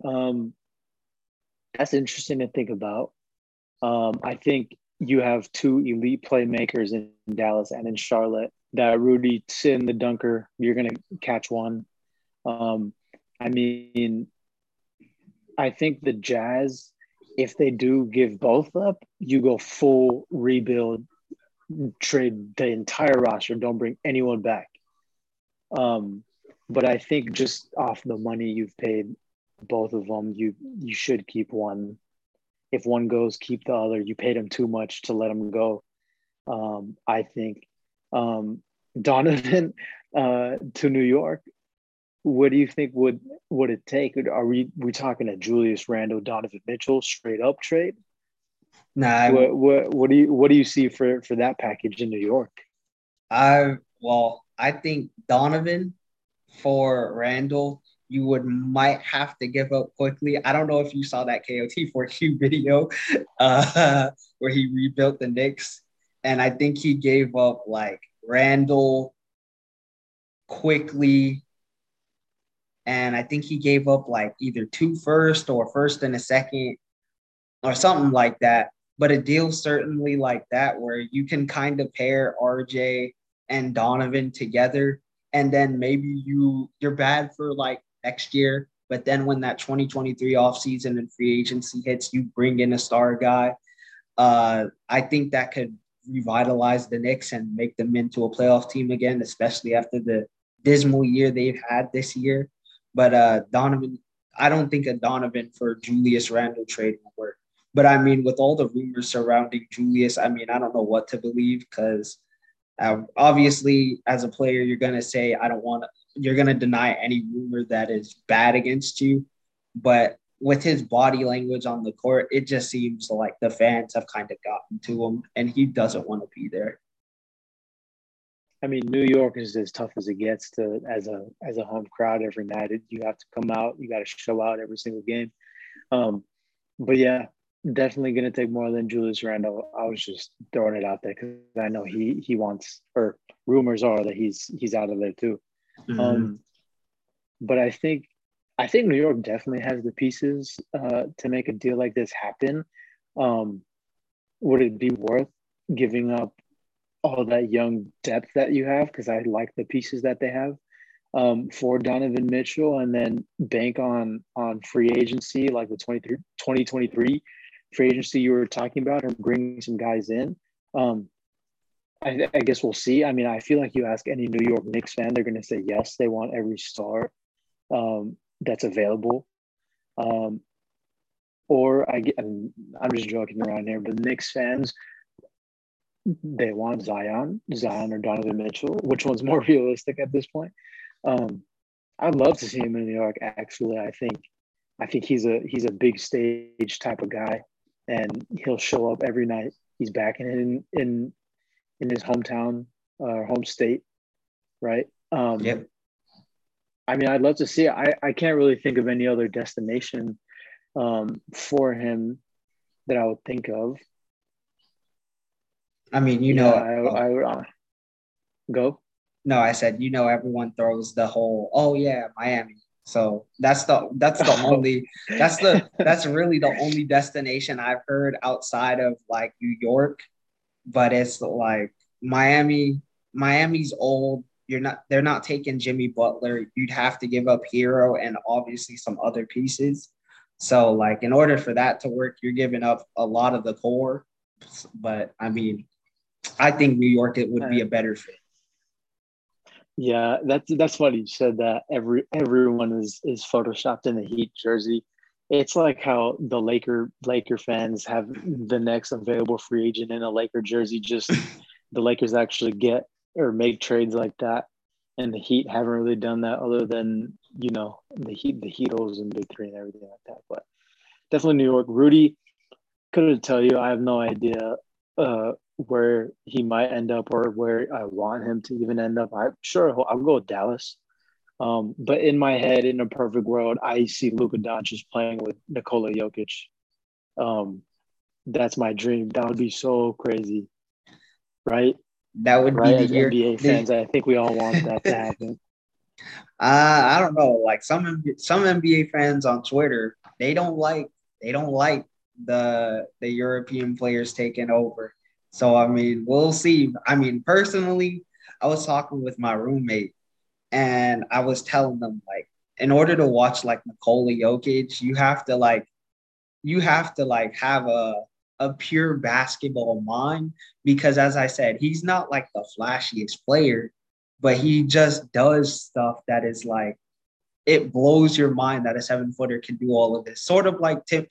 Um, that's interesting to think about. Um, I think you have two elite playmakers in Dallas and in Charlotte. That Rudy Sin the dunker, you're gonna catch one. Um, I mean, I think the Jazz if they do give both up, you go full rebuild, trade the entire roster, don't bring anyone back. Um, but I think just off the money you've paid both of them, you you should keep one. If one goes, keep the other. You paid him too much to let him go. Um, I think um, Donovan uh, to New York what do you think would would it take? Are we we talking a Julius Randle, Donovan Mitchell straight up trade? Nah. What, what what do you what do you see for for that package in New York? I well, I think Donovan for Randle, you would might have to give up Quickley. I don't know if you saw that KOT4Q video uh, where he rebuilt the Knicks, and I think he gave up like Randle Quickley and I think he gave up like either two first or first and a second or something like that. But a deal certainly like that where you can kind of pair RJ and Donovan together, and then maybe you you're bad for like next year. But then when that 2023 offseason and free agency hits, you bring in a star guy. Uh, I think that could revitalize the Knicks and make them into a playoff team again, especially after the dismal year they've had this year. But uh, Donovan, I don't think a Donovan for Julius Randle trade will work. But I mean, with all the rumors surrounding Julius, I mean, I don't know what to believe because uh, obviously, as a player, you're gonna say I don't want to. You're gonna deny any rumor that is bad against you. But with his body language on the court, it just seems like the fans have kind of gotten to him and he doesn't want to be there. I mean, New York is as tough as it gets to as a as a home crowd every night. You have to come out, you got to show out every single game. Um, but yeah, definitely going to take more than Julius Randle. I was just throwing it out there because I know he he wants, or rumors are that he's he's out of there too. Mm-hmm. Um, but I think I think New York definitely has the pieces uh, to make a deal like this happen. Um, would it be worth giving up all that young depth that you have? Because I like the pieces that they have um, for Donovan Mitchell, and then bank on on free agency like the 2023 free agency you were talking about, and bringing some guys in. Um, I, I, guess we'll see. I mean, I feel like you ask any New York Knicks fan, they're going to say yes. They want every star. Um, that's available. Um, or I get, I'm just joking around here, but Knicks fans, they want Zion, Zion or Donovan Mitchell. Which one's more realistic at this point? Um, I'd love to see him in New York. Actually, I think, I think he's a he's a big stage type of guy, and he'll show up every night. He's back in in in his hometown, uh, home state, right? Um, yep. I mean, I'd love to see it. I, I can't really think of any other destination um, for him that I would think of. I mean, you know, I, I would uh, go. No, I said, you know, everyone throws the whole, oh yeah, Miami. So that's the that's the only that's the that's really the only destination I've heard outside of like New York, but it's like Miami. Miami's old you're not they're not taking Jimmy Butler. You'd have to give up Herro and obviously some other pieces. So like in order for that to work, you're giving up a lot of the core. But I mean, I think New York it would be a better fit. Yeah, that's that's funny you said that. Every everyone is is photoshopped in the Heat jersey. It's like how the Laker Laker fans have the next available free agent in a Laker jersey. Just the Lakers actually get or make trades like that. And the Heat haven't really done that other than, you know, the Heat, the Heatles and Big Three and everything like that. But definitely New York. Rudy couldn't tell you. I have no idea uh, where he might end up or where I want him to even end up. I'm sure I'll go with Dallas. Um, but in my head, in a perfect world, I see Luka Doncic playing with Nikola Jokic. Um, that's my dream. That would be so crazy, right? That would right, be the year. NBA fans, I think we all want that to happen. Uh, I don't know. Like some some NBA fans on Twitter, they don't like they don't like the the European players taking over. So I mean, we'll see. I mean, personally, I was talking with my roommate, and I was telling them like, in order to watch like Nikola Jokic, you have to like, you have to like have a a pure basketball mind because as I said, he's not like the flashiest player, but he just does stuff that is like it blows your mind that a seven footer can do all of this. Sort of like Tim,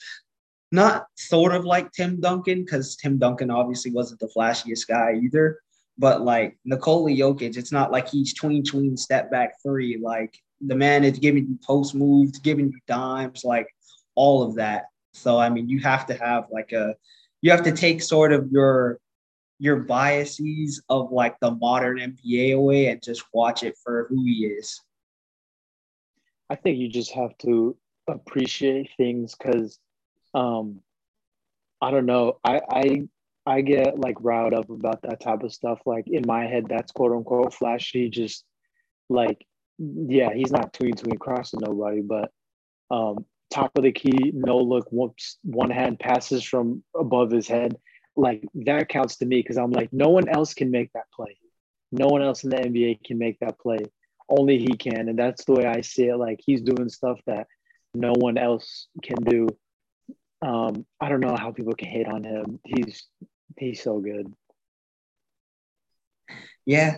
not sort of like Tim Duncan, because Tim Duncan obviously wasn't the flashiest guy either. But like Nikola Jokic, it's not like he's tween tween step back three. Like the man is giving you post moves, giving you dimes, like all of that. So I mean, you have to have like a you have to take sort of your your biases of like the modern NBA away and just watch it for who he is. I think you just have to appreciate things because um I don't know. I I I get like riled up about that type of stuff. Like in my head, that's quote unquote flashy. Just like, yeah, he's not tween tween crossing nobody, but um, top of the key, no look, whoops, one hand passes from above his head. Like that counts to me because I'm like, no one else can make that play. No one else in the NBA can make that play. Only he can. And that's the way I see it. Like he's doing stuff that no one else can do. Um, I don't know how people can hate on him. He's he's so good. Yeah.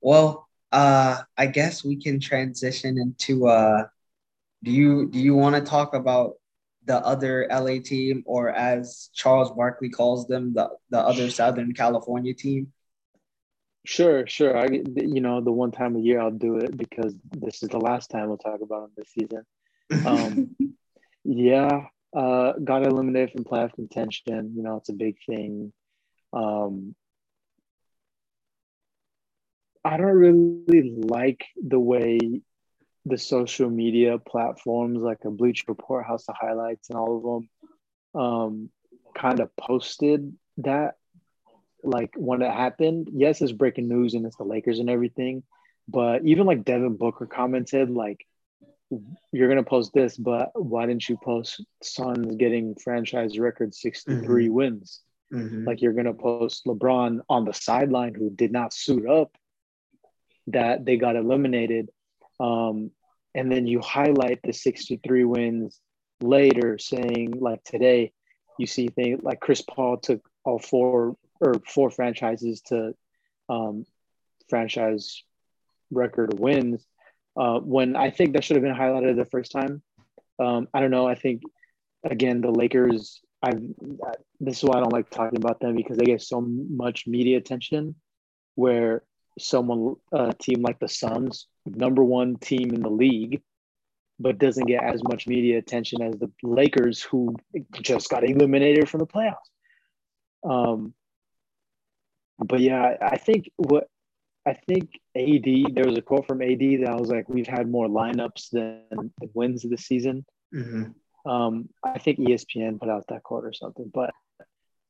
Well, uh, I guess we can transition into uh do you do you want to talk about the other LA team, or as Charles Barkley calls them, the the other Southern California team? Sure, sure. I you know the one time a year I'll do it because this is the last time we'll talk about them this season. Um, Yeah, uh, got eliminated from playoff contention. You know, it's a big thing. Um, I don't really like the way the social media platforms like a Bleacher Report, House of Highlights, and all of them um, kind of posted that. Like when it happened, yes, it's breaking news and it's the Lakers and everything, but even like Devin Booker commented, like, you're gonna post this, but why didn't you post Suns getting franchise record 63 mm-hmm. wins? Mm-hmm. Like you're gonna post LeBron on the sideline who did not suit up that they got eliminated. Um, and then you highlight the 63 wins later, saying like today, you see things like Chris Paul took all four or four franchises to um, franchise record wins. Uh, when I think that should have been highlighted the first time. Um, I don't know. I think again the Lakers. I this is why I don't like talking about them because they get so much media attention. Where someone a team like the Suns, number one team in the league, but doesn't get as much media attention as the Lakers, who just got eliminated from the playoffs. Um, but yeah, I think what I think AD. There was a quote from AD that I was like, "We've had more lineups than wins this season." Mm-hmm. Um, I think ESPN put out that quote or something, but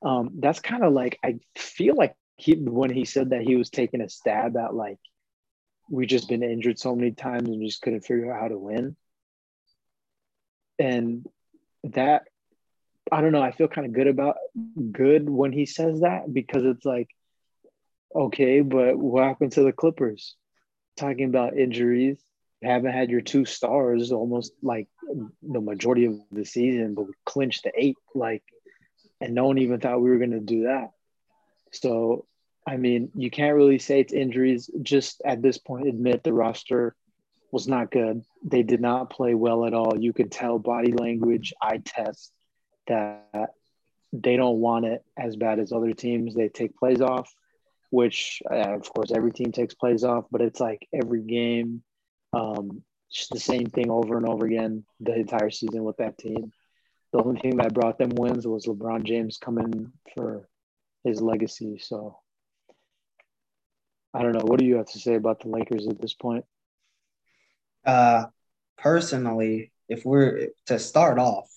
um, that's kind of like I feel like he when he said that he was taking a stab at like we've just been injured so many times and just couldn't figure out how to win. And that I don't know, I feel kind of good about good when he says that because it's like, okay, but what happened to the Clippers? Talking about injuries, haven't had your two stars almost like the majority of the season, but we clinched the eight, like, and no one even thought we were gonna do that. So, I mean, you can't really say it's injuries. Just at this point, admit the roster was not good. They did not play well at all. You could tell body language, eye test that they don't want it as bad as other teams. They take plays off, which uh, of course every team takes plays off, but it's like every game, um, just the same thing over and over again the entire season with that team. The only thing that brought them wins was LeBron James coming for his legacy. So I don't know. What do you have to say about the Lakers at this point? Uh, personally, if we're to start off,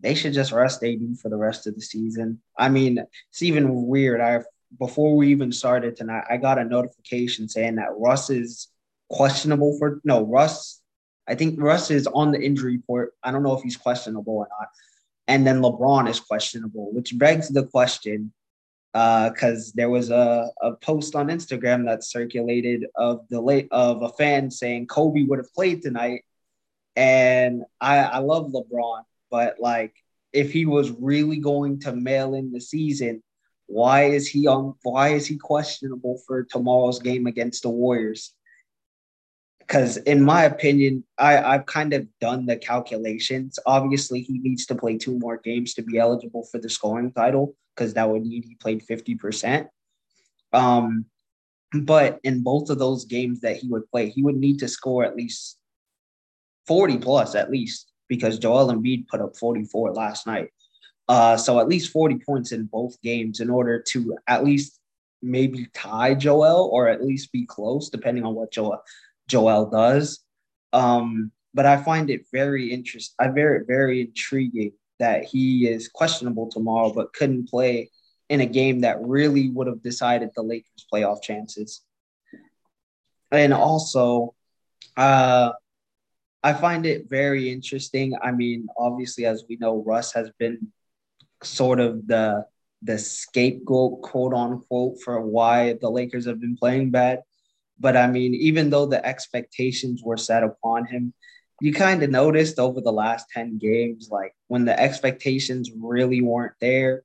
they should just rest AD for the rest of the season. I mean, it's even weird. I before we even started tonight, I got a notification saying that Russ is questionable for no Russ. I think Russ is on the injury report. I don't know if he's questionable or not and then LeBron is questionable, which begs the question because uh, there was a, a post on Instagram that circulated of the late of a fan saying Kobe would have played tonight, and I I love LeBron, but like if he was really going to mail in the season, why is he on? Why is he questionable for tomorrow's game against the Warriors? because in my opinion, I, I've kind of done the calculations. Obviously, he needs to play two more games to be eligible for the scoring title because that would mean he played 50%. Um, but in both of those games that he would play, he would need to score at least 40 plus at least because Joel Embiid put up 44 last night. Uh, so at least 40 points in both games in order to at least maybe tie Joel or at least be close, depending on what Joel Joel does. Um, but I find it very interesting. I very very intriguing that he is questionable tomorrow, but couldn't play in a game that really would have decided the Lakers' playoff chances. And also, uh, I find it very interesting. I mean, obviously, as we know, Russ has been sort of the the scapegoat, quote unquote, for why the Lakers have been playing bad. But I mean, even though the expectations were set upon him, you kind of noticed over the last 10 games, like when the expectations really weren't there,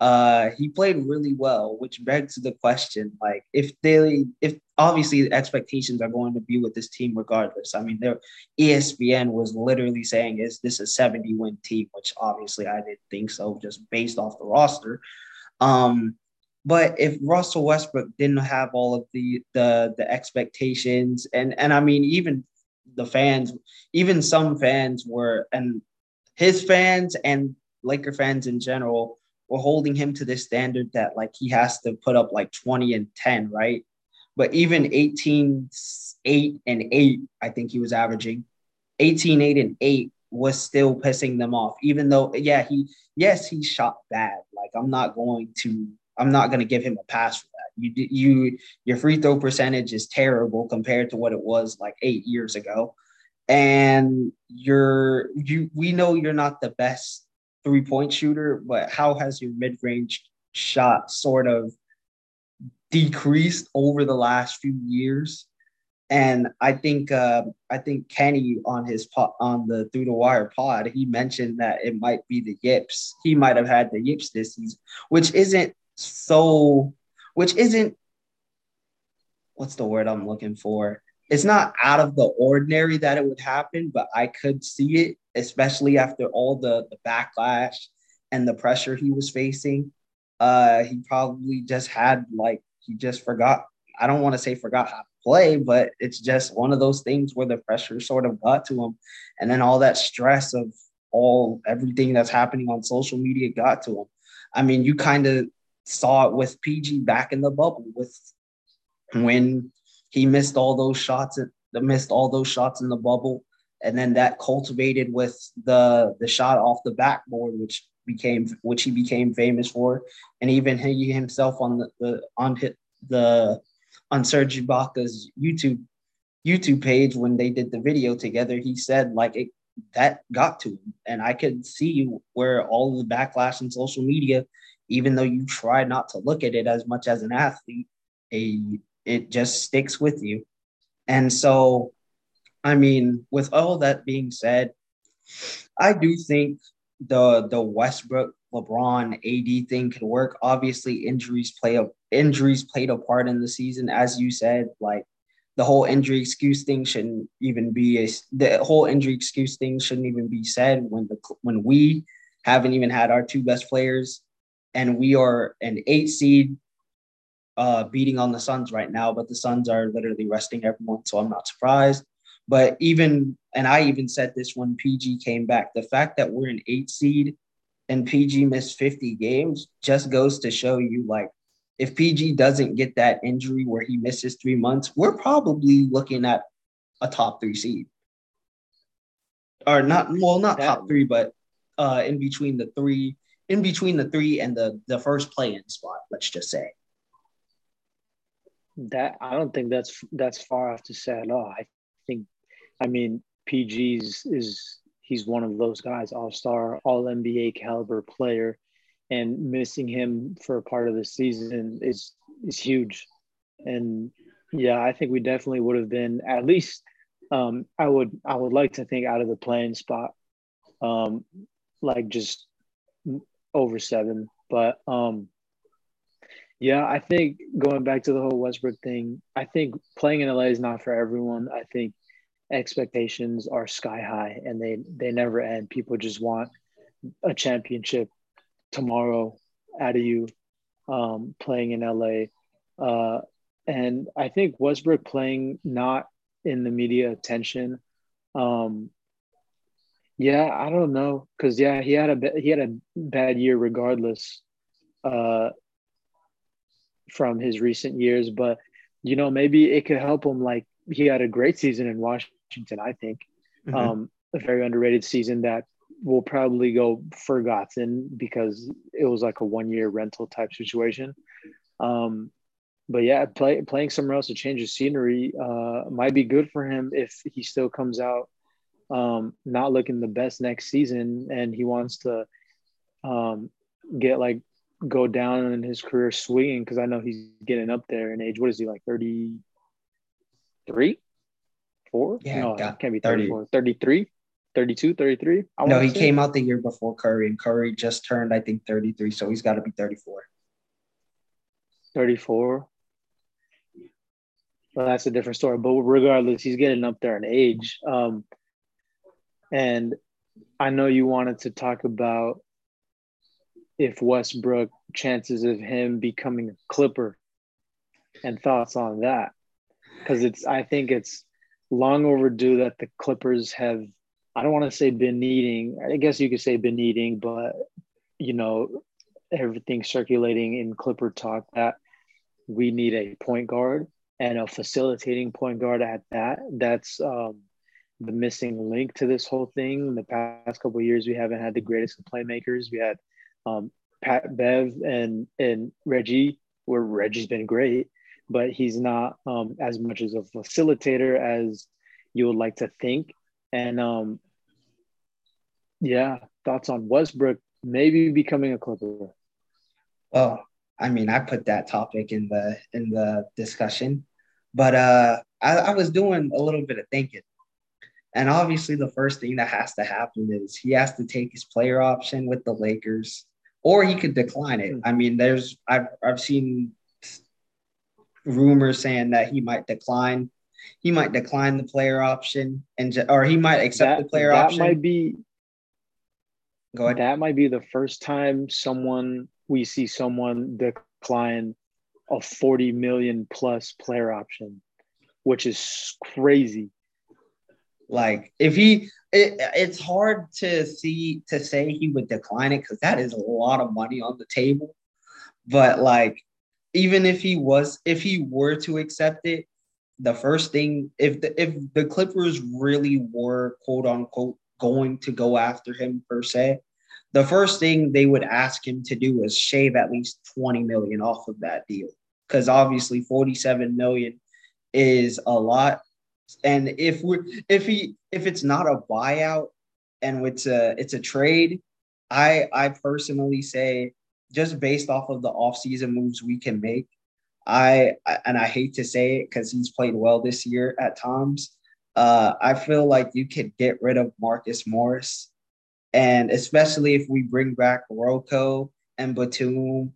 uh, he played really well, which begs the question, like if they, if obviously the expectations are going to be with this team regardless. I mean, their ESPN was literally saying, "Is this a 70 win team?" Which obviously I didn't think so, just based off the roster. Um, but if Russell Westbrook didn't have all of the the the expectations, and and I mean even the fans, even some fans were, and his fans and Laker fans in general were holding him to this standard that like he has to put up like 20 and 10, right? But even 18, 8 and 8, I think he was averaging 18, 8 and 8 was still pissing them off, even though, yeah, he, yes, he shot bad. Like, I'm not going to, I'm not going to give him a pass for that. You, you, your free throw percentage is terrible compared to what it was like eight years ago. And you're, you, we know you're not the best three point shooter, but how has your mid range shot sort of decreased over the last few years? And I think uh, I think Kenny on his pod, on the through the wire pod, he mentioned that it might be the yips. He might have had the yips this season, which isn't so, which isn't what's the word I'm looking for? It's not out of the ordinary that it would happen, but I could see it, especially after all the the backlash and the pressure he was facing. Uh, he probably just had like he just forgot. I don't want to say forgot how to play, but it's just one of those things where the pressure sort of got to him. And then all that stress of all everything that's happening on social media got to him. I mean, you kind of saw it with PG back in the bubble with when he missed all those shots at missed all those shots in the bubble. And then that cultivated with the the shot off the backboard, which became which he became famous for, and even he himself on the, the on hit the on Serge Ibaka's YouTube YouTube page when they did the video together, he said like it that got to him. And I could see where all the backlash in social media, even though you try not to look at it as much as an athlete, a it just sticks with you. And so, I mean, with all that being said, I do think the the Westbrook LeBron AD thing could work. Obviously, injuries play a injuries played a part in the season, as you said. Like the whole injury excuse thing shouldn't even be a, the whole injury excuse thing shouldn't even be said when the when we haven't even had our two best players, and we are an eight seed, uh, beating on the Suns right now. But the Suns are literally resting everyone, so I'm not surprised. But even and I even said this when PG came back, the fact that we're an eight seed and PG missed 50 games just goes to show you like if PG doesn't get that injury where he misses three months, we're probably looking at a top three seed. Or not, well, not top three, but uh, in between the three, in between the three and the the first play-in spot, let's just say. That I don't think that's that's far off to say at all. I I mean, PG's is he's one of those guys, all star, all NBA caliber player, and missing him for a part of the season is is huge. And yeah, I think we definitely would have been at least. Um, I would I would like to think out of the play-in spot, um, like just over seven. But um, yeah, I think going back to the whole Westbrook thing, I think playing in LA is not for everyone. I think expectations are sky high and they they never end. People just want a championship tomorrow out of you um, playing in LA. Uh, and I think Westbrook playing not in the media attention. Um, yeah, I don't know, cause yeah, he had a he had a bad year regardless, uh, from his recent years. But you know, maybe it could help him. Like he had a great season in Washington Washington, I think. Mm-hmm. Um, a very underrated season that will probably go forgotten because it was like a one year rental type situation. Um, but yeah, play, playing somewhere else to change the scenery uh, might be good for him if he still comes out um, not looking the best next season and he wants to um, get like go down in his career swinging because I know he's getting up there in age. What is he like, 33? Four? Yeah, no, it can't be 34. 33, 32, 33. I no, he came out the year before Curry, and Curry just turned, I think, 33. So he's got to be 34. 34. Well, that's a different story. But regardless, he's getting up there in age. Um, and I know you wanted to talk about if Westbrook chances of him becoming a Clipper and thoughts on that because it's I think it's long overdue that the Clippers have. I don't want to say been needing. I guess you could say been needing, but you know, everything circulating in Clipper talk that we need a point guard and a facilitating point guard at that. That's um, the missing link to this whole thing. In the past couple years, we haven't had the greatest of playmakers. We had um, Pat Bev and and Reggie, where Reggie's been great, but he's not um, as much as a facilitator as you would like to think. And um, yeah, thoughts on Westbrook maybe becoming a Clipper. Well, I mean, I put that topic in the in the discussion, but uh, I, I was doing a little bit of thinking, and obviously, the first thing that has to happen is he has to take his player option with the Lakers, or he could decline it. I mean, there's I've I've seen rumors saying that he might decline. He might decline the player option and or he might accept that, the player that option. might be Go ahead. that might be the first time someone we see someone decline a 40 million plus player option, which is crazy. Like if he, it, it's hard to see to say he would decline it because that is a lot of money on the table. But like, even if he was, if he were to accept it, the first thing, if the if the Clippers really were quote unquote going to go after him per se, the first thing they would ask him to do is shave at least 20 million off of that deal. Because obviously 47 million is a lot. And if we if he if it's not a buyout and it's a it's a trade i i personally say just based off of the offseason moves we can make i and i hate to say it because he's played well this year at times uh i feel like you could get rid of marcus morris. And especially if we bring back Rocco and Batum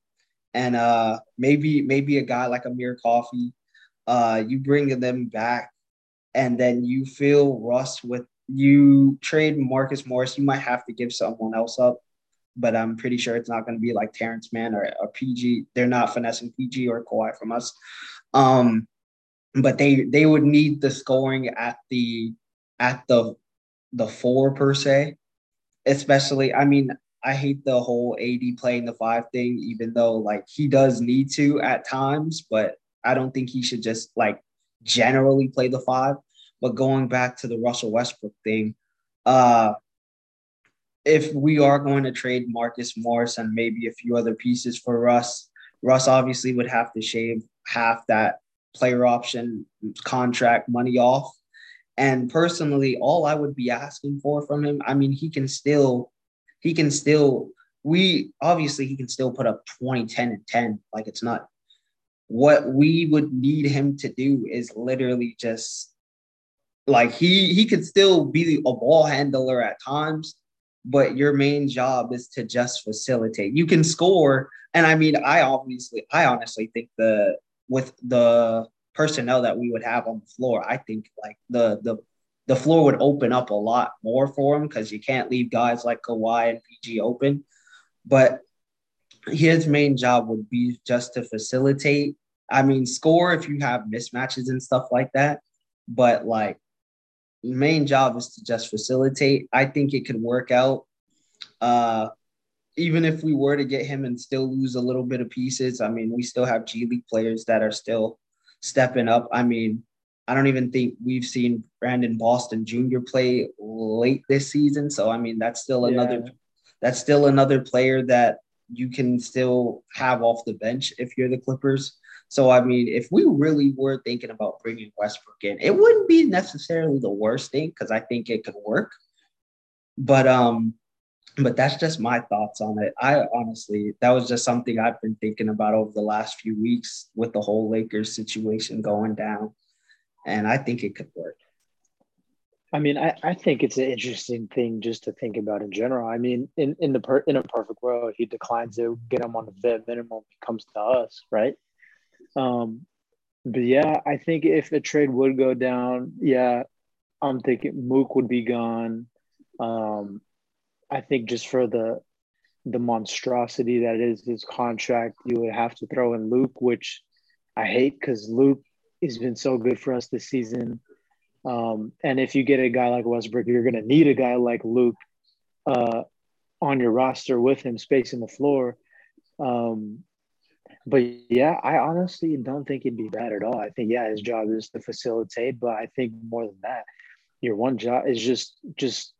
and uh maybe maybe a guy like Amir Coffey, uh you bring them back and then you feel Russ with you trade Marcus Morris, you might have to give someone else up, but I'm pretty sure it's not going to be like Terance Mann or, or PG. They're not finessing PG or Kawhi from us. Um, but they they would need the scoring at the at the the four per se especially I mean, I hate the whole AD playing the five thing, even though like he does need to at times, but I don't think he should just like generally play the five. But going back to the Russell Westbrook thing, uh if we are going to trade Marcus Morris and maybe a few other pieces for Russ, Russ obviously would have to shave half that player option contract money off. And personally, all I would be asking for from him, I mean, he can still, he can still, we obviously he can still put up 20, 10, and 10. Like it's not what we would need him to do is literally just like he he could still be a ball handler at times, but your main job is to just facilitate. You can score, and I mean, I obviously, I honestly think the with the personnel that we would have on the floor, I think like the the the floor would open up a lot more for him because you can't leave guys like Kawhi and PG open. But his main job would be just to facilitate. I mean, score if you have mismatches and stuff like that. But like, main job is to just facilitate. I think it could work out. Uh, even if we were to get him and still lose a little bit of pieces, I mean, we still have G League players that are still stepping up. I mean, I don't even think we've seen Brandon Boston Jr. play late this season. So I mean, that's still another yeah. that's still another player that you can still have off the bench if you're the Clippers. So I mean, if we really were thinking about bringing Westbrook in, it wouldn't be necessarily the worst thing because I think it could work. But um, but that's just my thoughts on it. I honestly, that was just something I've been thinking about over the last few weeks with the whole Lakers situation going down. And I think it could work. I mean, I, I think it's an interesting thing just to think about in general. I mean, in, in the per, in a perfect world, he declines to get him on the vet minimum. He comes to us, right? Um, but yeah, I think if a trade would go down, yeah, I'm thinking Mook would be gone. Um, I think just for the the monstrosity that is his contract, you would have to throw in Luke, which I hate because Luke has been so good for us this season. Um, and if you get a guy like Westbrook, you're going to need a guy like Luke uh, on your roster with him spacing the floor. Um, but yeah, I honestly don't think it'd be bad at all. I think yeah, his job is to facilitate, but I think more than that, your one job is just just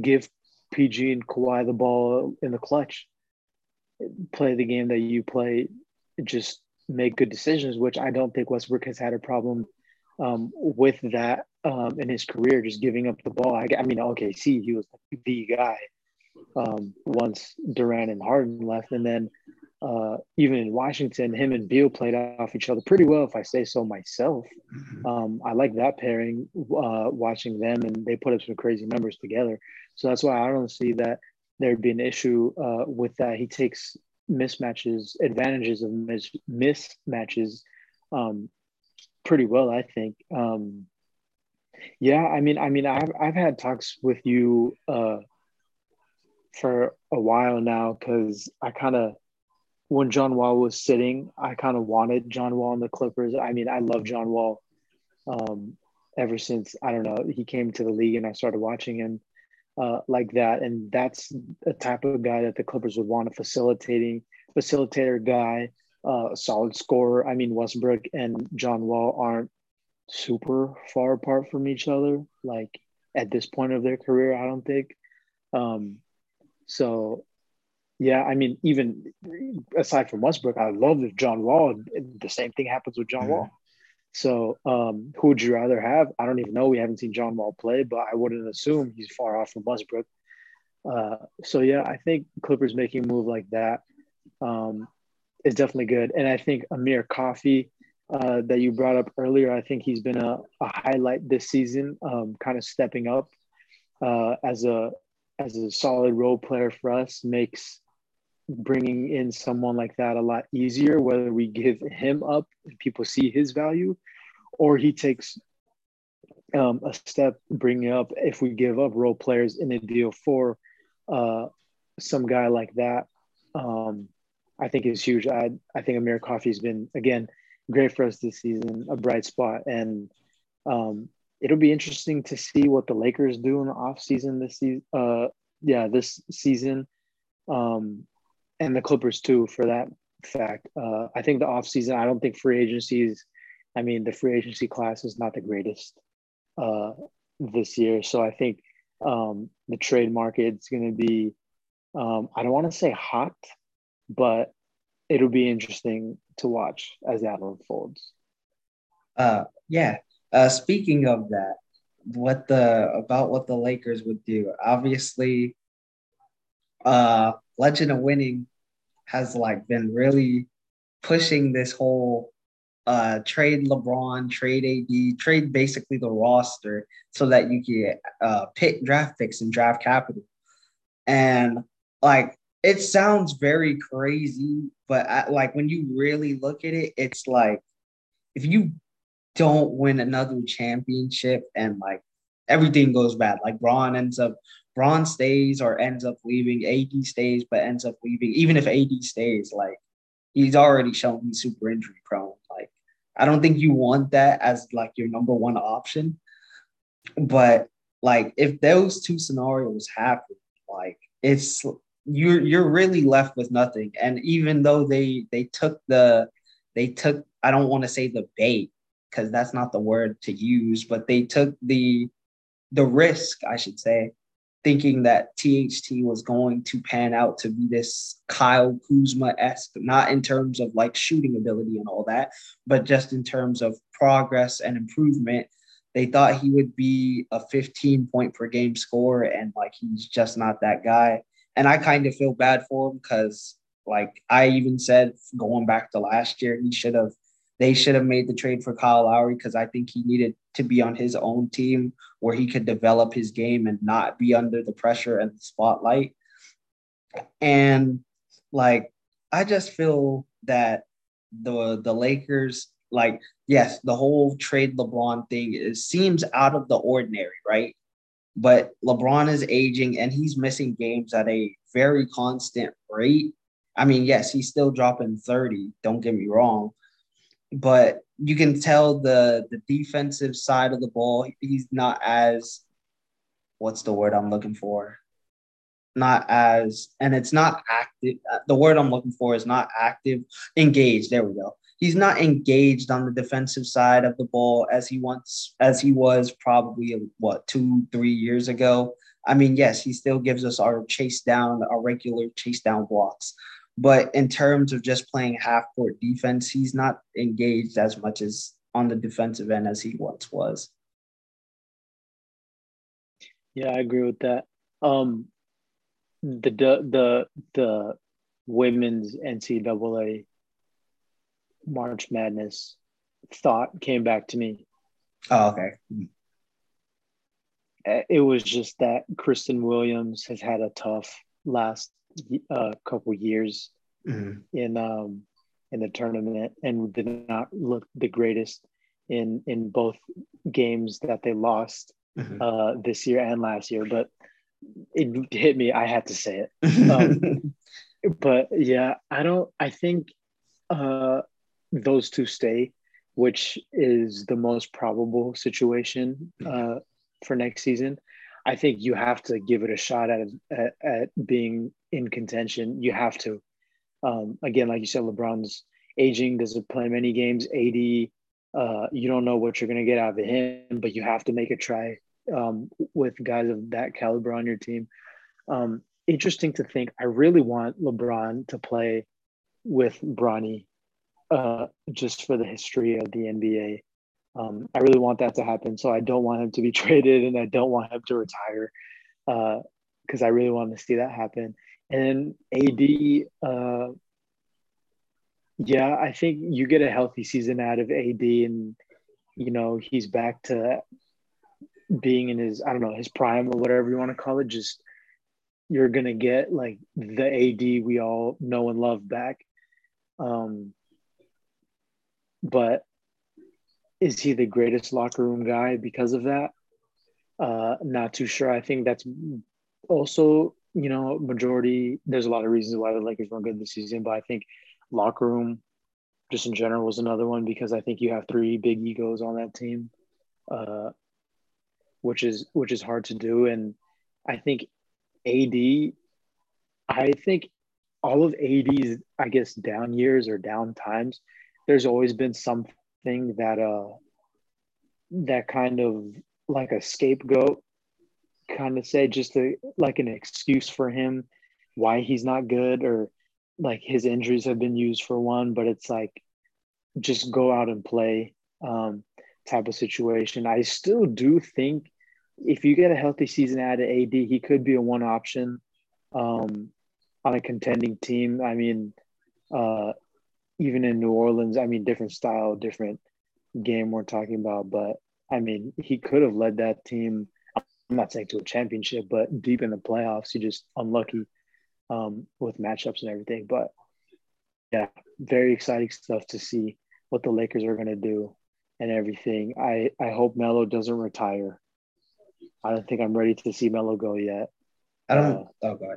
give PG and Kawhi the ball in the clutch. Play the game that you play. Just make good decisions, which I don't think Westbrook has had a problem um, with that um, in his career, just giving up the ball. I, I mean, OKC, he was the guy um, once Durant and Harden left, and then uh, even in Washington, him and Beal played off each other pretty well, if I say so myself. Mm-hmm. Um, I like that pairing, uh, watching them, and they put up some crazy numbers together. So that's why I don't see that there'd be an issue uh, with that. He takes mismatches, advantages of mis- mismatches um, pretty well, I think. Um, yeah, I mean, I mean, I've I've had talks with you uh, for a while now because I kind of when John Wall was sitting, I kind of wanted John Wall in the Clippers. I mean, I love John Wall um, ever since I don't know he came to the league and I started watching him uh, like that. And that's the type of guy that the Clippers would want a facilitating facilitator guy, uh, a solid scorer. I mean, Westbrook and John Wall aren't super far apart from each other. Like at this point of their career, I don't think. Um, so yeah, I mean, even aside from Westbrook, I love if John Wall. The same thing happens with John mm-hmm. Wall. So, um, who would you rather have? I don't even know. We haven't seen John Wall play, but I wouldn't assume he's far off from Westbrook. Uh, so yeah, I think Clippers making a move like that um, is definitely good. And I think Amir Coffey uh, that you brought up earlier, I think he's been a, a highlight this season, um, kind of stepping up uh, as a as a solid role player for us makes bringing in someone like that a lot easier, whether we give him up and people see his value, or he takes um, a step bringing up if we give up role players in a deal for uh, some guy like that. Um, I think is huge. I I think Amir Coffey's been again great for us this season, a bright spot, and um, it'll be interesting to see what the Lakers do in the off season this season. Uh, yeah, this season. Um, and the Clippers too, for that fact. Uh, I think the offseason, I don't think free agencies, I mean, the free agency class is not the greatest uh, this year. So I think um, the trade market is going to be, um, I don't want to say hot, but it'll be interesting to watch as that unfolds. Uh, yeah. Uh, speaking of that, what the about what the Lakers would do. Obviously, uh, Legend of Winning has like been really pushing this whole uh, trade LeBron, trade AD, trade basically the roster so that you can uh, pick draft picks and draft capital. And like it sounds very crazy, but I, like when you really look at it, it's like if you don't win another championship and like everything goes bad, like Bron ends up Bron stays or ends up leaving, AD stays but ends up leaving. Even if AD stays, like he's already shown he's super injury prone. Like I don't think you want that as like your number one option. But like if those two scenarios happen, like it's you're you're really left with nothing. And even though they they took the they took I don't want to say the bait because that's not the word to use, but they took the the risk, I should say, thinking that THT was going to pan out to be this Kyle Kuzma esque, not in terms of like shooting ability and all that, but just in terms of progress and improvement. They thought he would be a 15 point per game scorer, and like he's just not that guy. And I kind of feel bad for him because, like, I even said going back to last year, he should have they should have made the trade for Kyle Lowry because I think he needed to be on his own team where he could develop his game and not be under the pressure and the spotlight. And like, I just feel that the the Lakers, like, yes, the whole trade LeBron thing is seems out of the ordinary, right? But LeBron is aging and he's missing games at a very constant rate. I mean, yes, he's still dropping 30, don't get me wrong, but you can tell the the defensive side of the ball. He's not as what's the word I'm looking for? Not as, and it's not active. Uh, the word I'm looking for is not active, engaged. There we go. He's not engaged on the defensive side of the ball as he once as he was probably what two three years ago. I mean, yes, he still gives us our chase down, our regular chase down blocks, but in terms of just playing half court defense, he's not engaged as much as on the defensive end as he once was. Yeah, I agree with that. Um, the the the women's NCAA March Madness thought came back to me. Oh, okay. It was just that Christyn Williams has had a tough last uh, couple years mm-hmm. in um, in the tournament and did not look the greatest in in both games that they lost mm-hmm. uh, this year and last year. But it hit me. I had to say it. Um, but yeah, I don't. I think uh, those two stay, which is the most probable situation uh, for next season. I think you have to give it a shot at, at, at being in contention. You have to. Um, again, like you said, LeBron's aging doesn't play many games. AD, uh, you don't know what you're going to get out of him, but you have to make a try um, with guys of that caliber on your team. Um, interesting to think. I really want LeBron to play with Bronny, uh, just for the history of the NBA. Um, I really want that to happen. So I don't want him to be traded, and I don't want him to retire, because uh, I really want to see that happen. And AD, uh, yeah, I think you get a healthy season out of AD, and you know he's back to being in his I don't know his prime or whatever you want to call it, just you're gonna get like the AD we all know and love back. Um, but is he the greatest locker room guy because of that? Uh, not too sure. I think that's also you know majority. There's a lot of reasons why the Lakers weren't good this season, but I think locker room just in general was another one because I think you have three big egos on that team. Uh, which is which is hard to do. And I think AD, I think all of AD's, I guess, down years or down times, there's always been something that uh that kind of like a scapegoat kind of say just a, like an excuse for him why he's not good or like his injuries have been used for one but it's like just go out and play um, type of situation i still do think if you get a healthy season out of AD, he could be a one option um, on a contending team. I mean, uh, even in New Orleans, I mean, different style, different game we're talking about, but I mean, he could have led that team. I'm not saying to a championship, but deep in the playoffs, he just unlucky um, with matchups and everything. But yeah, very exciting stuff to see what the Lakers are going to do and everything. I I hope Melo doesn't retire. I don't think I'm ready to see Melo go yet. I don't. Uh, oh God.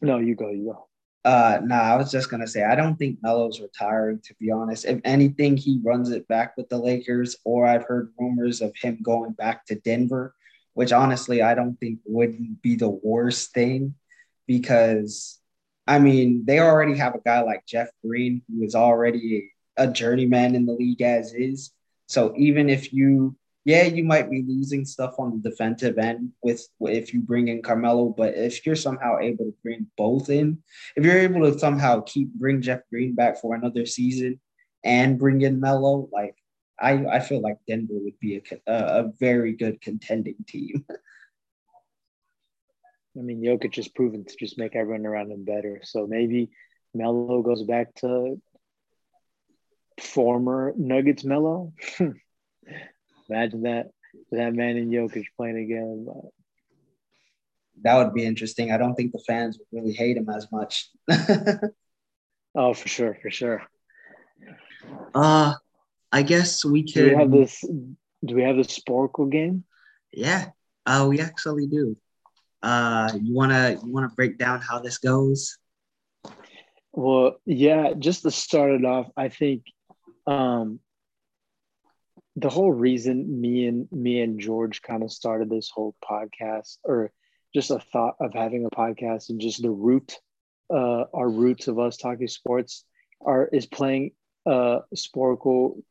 No, you go. You go. Uh, nah, I was just gonna say I don't think Melo's retiring. To be honest, if anything, he runs it back with the Lakers, or I've heard rumors of him going back to Denver, which honestly I don't think wouldn't be the worst thing, because I mean they already have a guy like Jeff Green who is already a, a journeyman in the league as is. So even if you yeah, you might be losing stuff on the defensive end with if you bring in Carmelo, but if you're somehow able to bring both in, if you're able to somehow keep bring Jeff Green back for another season and bring in Melo, like I I feel like Denver would be a a very good contending team. I mean, Jokic has proven to just make everyone around him better. So maybe Melo goes back to former Nuggets Melo. Imagine that that man and Jokic playing again. That would be interesting. I don't think the fans would really hate him as much. oh, for sure, for sure. Uh, I guess we can. Do we have this? Do we have the Sporcle game? Yeah, uh, we actually do. Uh, you wanna you wanna break down how this goes? Well, yeah. Just to start it off, I think um, the whole reason me and me and George kind of started this whole podcast, or just a thought of having a podcast, and just the root, uh, our roots of us talking sports, are is playing uh Sporcle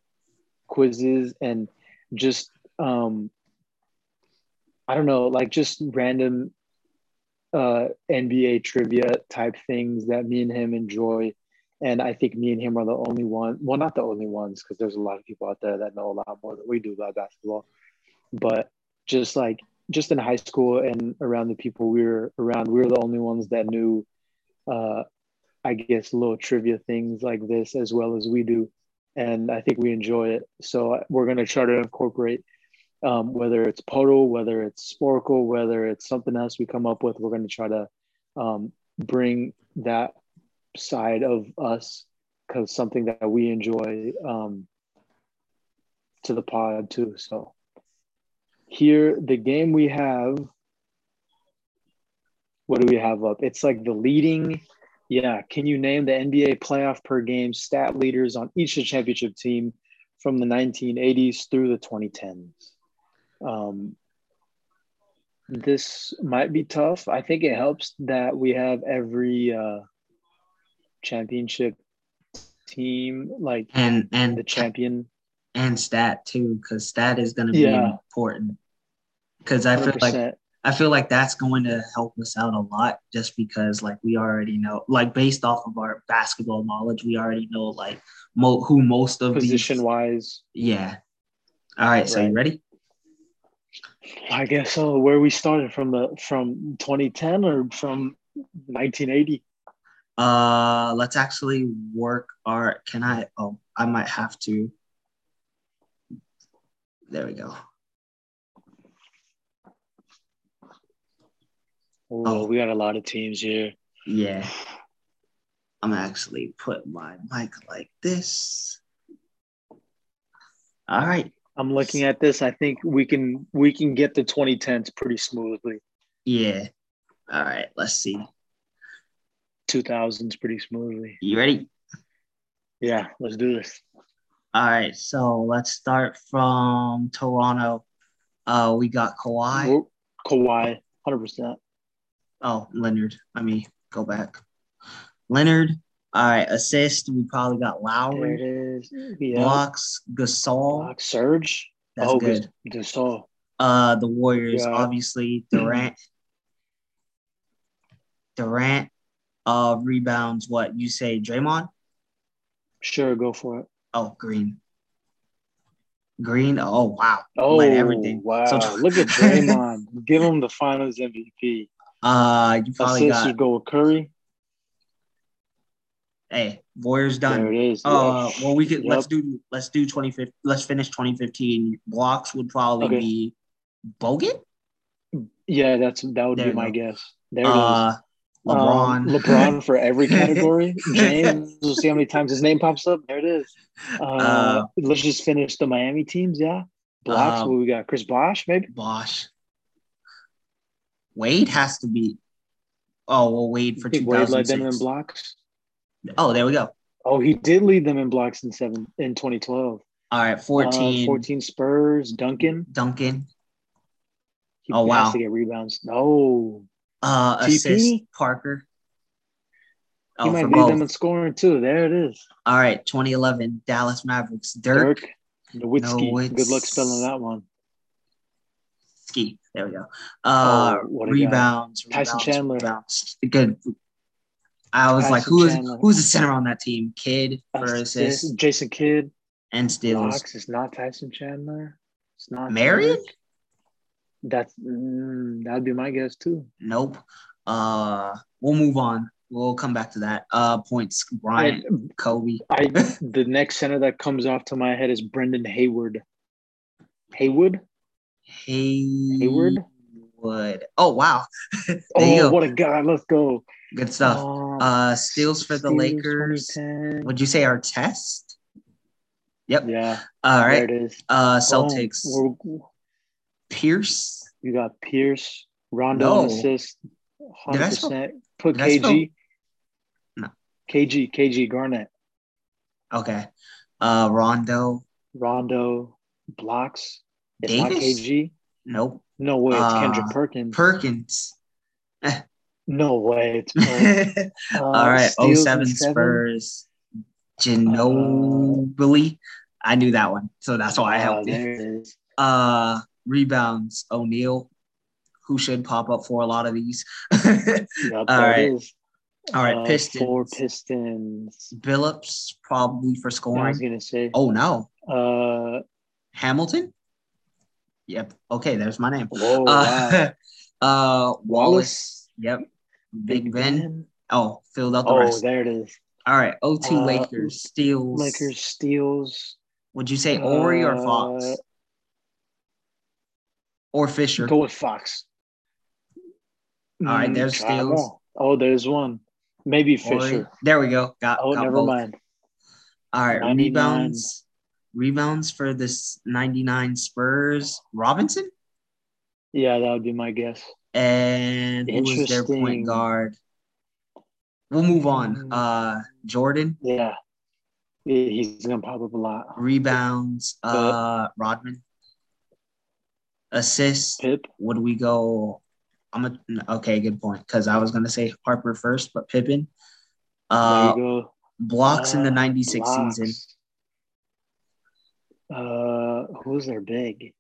quizzes and just um I don't know, like just random uh NBA trivia type things that me and him enjoy. And I think me and him are the only one, well, not the only ones, because there's a lot of people out there that know a lot more than we do about basketball. But just like just in high school and around the people we were around, we were the only ones that knew uh I guess little trivia things like this as well as we do. And I think we enjoy it. So we're gonna try to incorporate um, whether it's Poeltl, whether it's Sporcle, whether it's something else we come up with, we're going to try to um, bring that side of us because something that we enjoy um, to the pod too. So here, the game we have, what do we have up? It's like the leading. Yeah, can you name the NBA playoff per game stat leaders on each championship team from the 1980s through the 2010s? Um, this might be tough. I think it helps that we have every uh, championship team, like and and the champion and stat too, because stat is going to be Yeah. important. Because I feel like I feel like that's going to help us out a lot, just because like we already know, like based off of our basketball knowledge, we already know like mo- who most of position these. wise. Yeah. All right. So you ready? I guess so. Where we started from the from 2010 or from 1980. Uh, let's actually work our. Can I? Oh, I might have to. There we go. Oh, Oh. we got a lot of teams here. Yeah. I'm actually put my mic like this. All right. I'm looking at this. I think we can we can get the 2010s pretty smoothly. Yeah. All right. Let's see. 2000s pretty smoothly. You ready? Yeah, let's do this. All right. So let's start from Toronto. Uh, we got Kawhi. Kawhi, 100%. Oh, Leonard. Let me go back. Leonard. All right. Assist. We probably got There it Lowry. Yeah. Blocks. Gasol. Block Surge. That's oh, good. Gasol. Uh, the Warriors, Yeah. obviously Durant. Durant. Uh, rebounds. What you say, Draymond? Sure, go for it. Oh, Green. Green. Oh, wow. Oh, Led everything. wow. So- Look at Draymond. Give him the finals MVP. Uh, you probably Assists got. go with Curry. Hey, Warriors There done. it is. Uh, well, we could Yep. let's do let's do twenty fifteen. Let's finish twenty fifteen. Blocks would probably Okay. be Bogut. Yeah, that's that would There be my go. guess. There it is. Uh, LeBron. Um, LeBron for every category. James, we'll see how many times his name pops up. There it is. Uh, Uh, let's just finish the Miami teams. Yeah, blocks. Um, we got? Chris Bosh, maybe. Bosh. Wade has to be. Oh well, Wade for I think Wade led them in blocks. Oh, there we go. Oh, he did lead them in blocks in seven in 2012. All right, Uh, 14. 14 Spurs. Duncan. Duncan. He Oh, has wow. to get rebounds. No, Uh, assist Parker. he Oh, might for lead them in scoring too. There it is. All right, 2011 Dallas Mavericks. Dirk. Dirk Nowitzki. Nowitz- Good luck spelling that one. Ski. There we go. Uh, Oh, what a rebounds. Tyson Chandler. Rebounds. Good. I was like, who is who's the center on that team? Kidd for assists Jason Kidd. and steals. Blocks. It's not Tyson Chandler. It's not Marion? Dirk. That's mm, that'd be my guess too. Nope. Uh, we'll move on. We'll come back to that. Uh, points. Bryant, Kobe. I the next center that comes off to my head is Brendan Hayward. Haywood? Hayward. Wood. Oh wow. Oh, what a guy! Let's go. Good stuff. Um, Uh, steals for the Steelers Lakers. Would you say Artest? Yep. Yeah, All right. there it is. Uh, Celtics. We're- Pierce. You got Pierce, Rondo No. assist, Did hundred I spell- Put did I spell- KG. No. KG, KG Garnett. Okay. Uh, Rondo. Rondo blocks. It's not Davis? KG. Nope. No way, it's Kendrick Uh, Perkins. Perkins. no way, it's Perkins. Uh, All right. steals 07 and seven. Spurs. Ginobili. I knew that one. So that's why I Uh, helped you. there it is. Uh, rebounds. O'Neal, who should pop up for a lot of these. Yep, All right. is. All right. Uh, Pistons. Four Pistons. Billups, probably for scoring. I was gonna say. Oh, no. Uh, Hamilton? Yep. Okay. There's my name. whoa, wow. Uh, uh, Wallace. Yep. Big Ben. Oh, filled out the Oh, rest. there it is. All right. 02 Uh, Lakers. Steals. Lakers steals. Would you say Horry or Fox? Or Fisher? Go with Fox. Mm, All right, there's try steals. Oh, there's one. Maybe? Fisher. There we go. Got, Oh, got never both. mind. All right. 99. Rebounds. Rebounds for this 99 Spurs. Robinson? Yeah, that would be my guess. And who was their point guard? We'll move on. Mm. Uh Jordan. Yeah. He's gonna pop up a lot. Rebounds. Uh Rodman. Assists. Pip. Would we go? I'm a okay, good point. Because I was gonna say Harper first, but Pippen. There Uh you go. blocks in the Uh, 96 blocks. season. Uh, who's their big?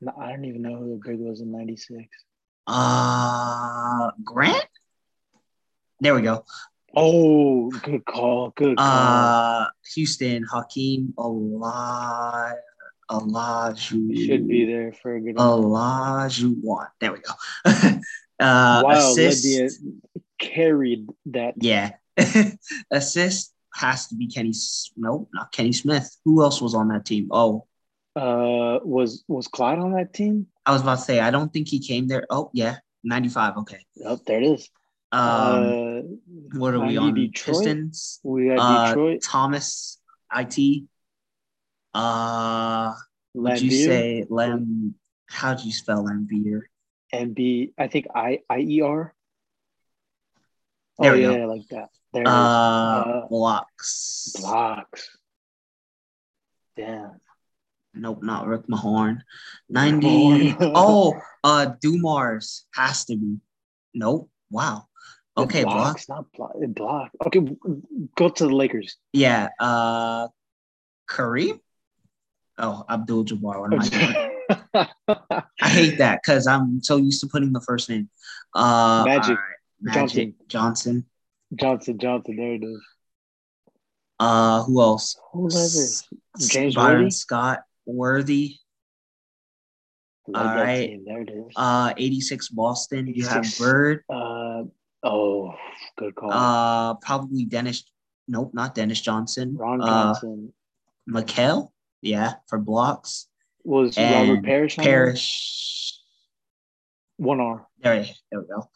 No, I don't even know who their big was in '96. Uh Grant? There we go. Oh, good call. Good call. Uh Houston, Hakeem Olaj Olaju. Should be there for a good. Olajuwon. There we go. uh wow, assist. Ledia carried that. Yeah. assist has to be Kenny. Nope, not Kenny Smith. Who else was on that team? Oh, Uh, was was Clyde on that team? I was about to say, I don't think he came there. Oh, yeah, 95. Okay. Oh, there it is. Um, uh, what are we 90 on? Detroit? Pistons. we got Uh, Detroit. Thomas, IT. Uh, would you say Lem? How'd you spell Laimbeer? and B? I think I I E R. There oh we yeah, go. like that. There it Uh. Uh, blocks. blocks. Damn. Nope, not Rick Mahorn. 90. oh, uh, Dumars has to be. Nope. Wow. Okay, block. blocks, not block. Block. Okay, go to the Lakers. Yeah. Uh, Kareem. Oh, Abdul Jabbar. What am I doing? I hate that because I'm so used to putting the first name. Uh, Magic. right. Magic Johnson. Johnson, Johnson. There it is. Uh, who else? Who was it? James Byron Worthy? Scott. Worthy. All right. team. There it is. Uh, 86 Boston. You have Bird. Uh, oh, good call. Uh, probably Dennis. Nope, not Dennis Johnson. Ron uh, Johnson. Yeah, for blocks. was and Robert Parish? Parish. One R. There, there we go.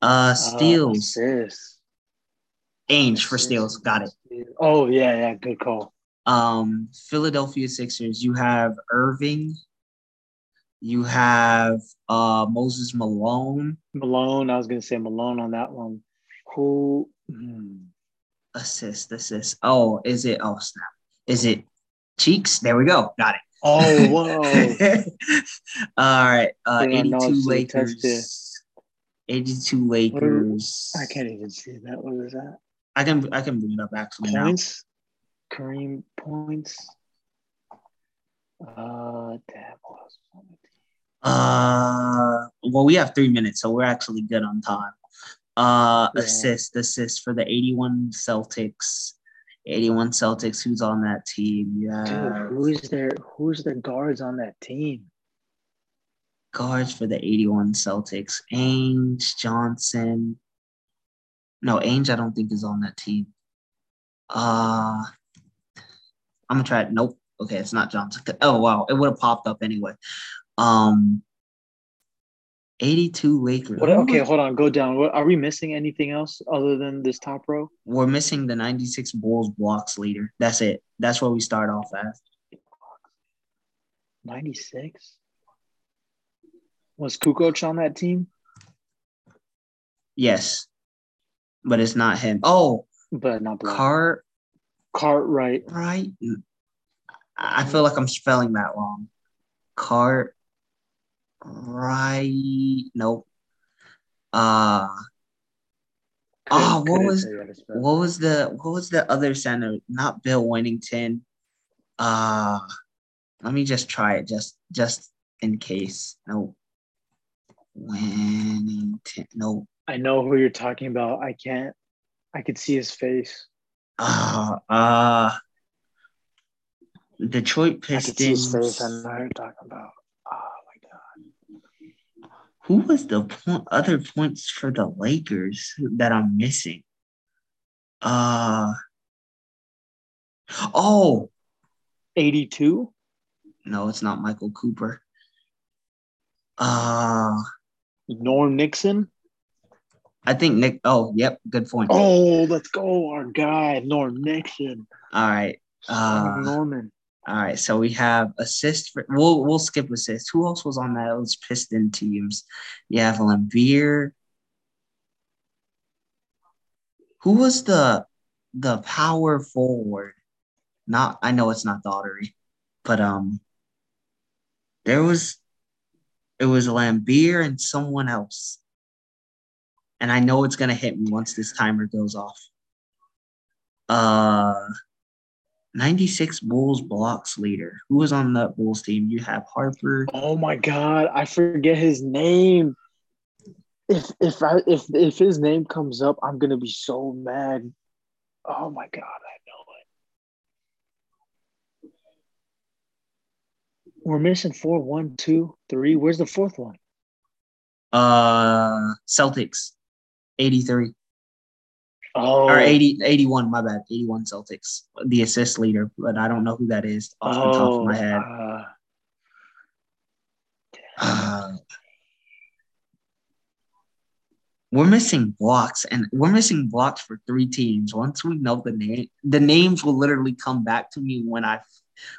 Uh, steals. Uh. Ainge for steals. Got it. Oh, yeah, yeah. Good call. Um, Philadelphia Sixers. You have Erving. You have uh Moses Malone. Malone. I was going to say Malone on that one. Who? hmm. Assist, assist. Oh, is it? Oh, snap. Is it Cheeks? There we go. Got it. Oh, whoa. All right. Uh, 82 it's a test Lakers. 82 Lakers. I can't even see that. What is that? I can I can bring it up actually now. Points? Kareem points? Uh, damn. Was on the team? Uh, well, we have three minutes, so we're actually good on time. Uh, Yeah. assist, assist for the 81 Celtics. 81 Celtics. Who's on that team? Yeah. Dude, who's their who's their guards on that team? guards for the 81 Celtics. Ainge, Johnson. No, Ainge, I don't think is on that team. Uh, I'm gonna try it. Nope. Okay, it's not Johnson. Oh wow, it would have popped up anyway. Um, 82 Lakers. What, okay, hold on. Go down. What, are we missing anything else other than this top row? We're missing the 96 Bulls blocks leader. That's it. That's where we start off at. 96? Was Kukoc on that team? Yes, but it's not him. Oh, But not Black. Car Cartwright. Right. I feel like I'm spelling that wrong. Cart. Right. Nope. Uh. Oh, what was tell you how to spell. what was the what was the other center? Not Bill Wennington. Uh let me just try it just just in case. No. Wennington. No. I know who you're talking about. I can't. I could see his face. Uh uh Detroit I could see his Pistons. face. I know who you're talking about. Who was the point, other points for the Lakers that I'm missing? Uh oh 82. no, it's not Michael Cooper. Uh Norm Nixon. I think Nick. Oh, yep, good point. Oh, let's go, our guy Norm Nixon. All right. Uh, Norman. All right. So we have assist. For, we'll we'll skip assist. Who else was on was Piston teams. You have Laimbeer. Who was the the power forward? Not. I know it's not Daugherty, but um, there was. It was Laimbeer and someone else. And I know it's gonna hit me once this timer goes off. Uh 96 Bulls blocks leader. Who was on that Bulls team? You have Harper. Oh my god, I forget his name. If if I if if his name comes up, I'm gonna be so mad. Oh my god, I know it. We're missing four, one, two, three. Where's the fourth one? Uh Celtics. 83. Oh, Or 80, 81, my bad. 81 Celtics. The assist leader, but I don't know who that is off the top of my head. uh, Uh, we're missing blocks, and we're missing blocks for three teams. Once we know the name, the names will literally come back to me when I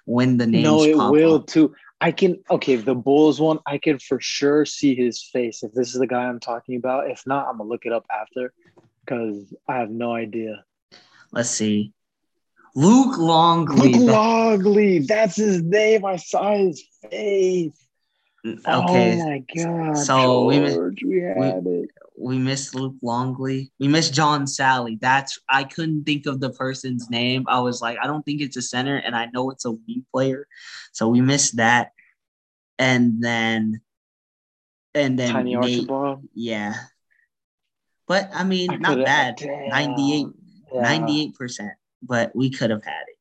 when the names. no, it will up. too. I can okay, the Bulls one, I can for sure see his face if this is the guy I'm talking about. If not, I'm gonna look it up after because I have no idea. Let's see. Luke Longley. Luke Longley, that's his name. I saw his face. Mm, okay, Oh my god. so we mi- George, we, had it. we missed Luke Longley. We missed John Salley. That's I couldn't think of the person's name. I was like, I don't think it's a center, and I know it's a wing player. So we missed that. And then and then Tiny Nate, Archibald. yeah. But I mean, I not bad. damn. 98, Yeah. 98%. But we could have had it.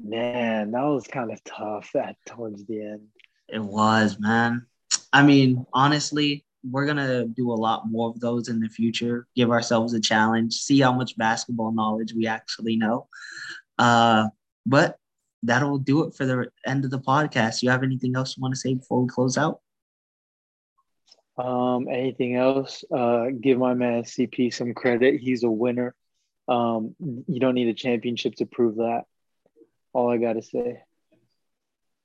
Man, that was kind of tough at towards the end. It was, man. I mean, honestly, we're gonna do a lot more of those in the future. Give ourselves a challenge, see how much basketball knowledge we actually know. Uh, but that'll do it for the end of the podcast. You have anything else you want to say before we close out? Um, anything else? Uh, give my man CP some credit. He's a winner. Um, you don't need a championship to prove that. All I gotta say.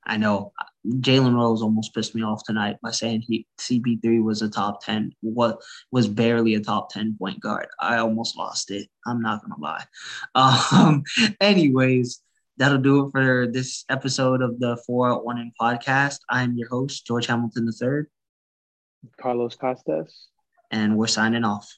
I know Jalen Rose almost pissed me off tonight by saying he CP3 was a top 10, what was barely a top 10 point guard. I almost lost it. I'm not gonna lie. Um, anyways, that'll do it for this episode of the Four Out One In podcast. I'm your host, George Hamilton III, Carlos Costas. and we're signing off.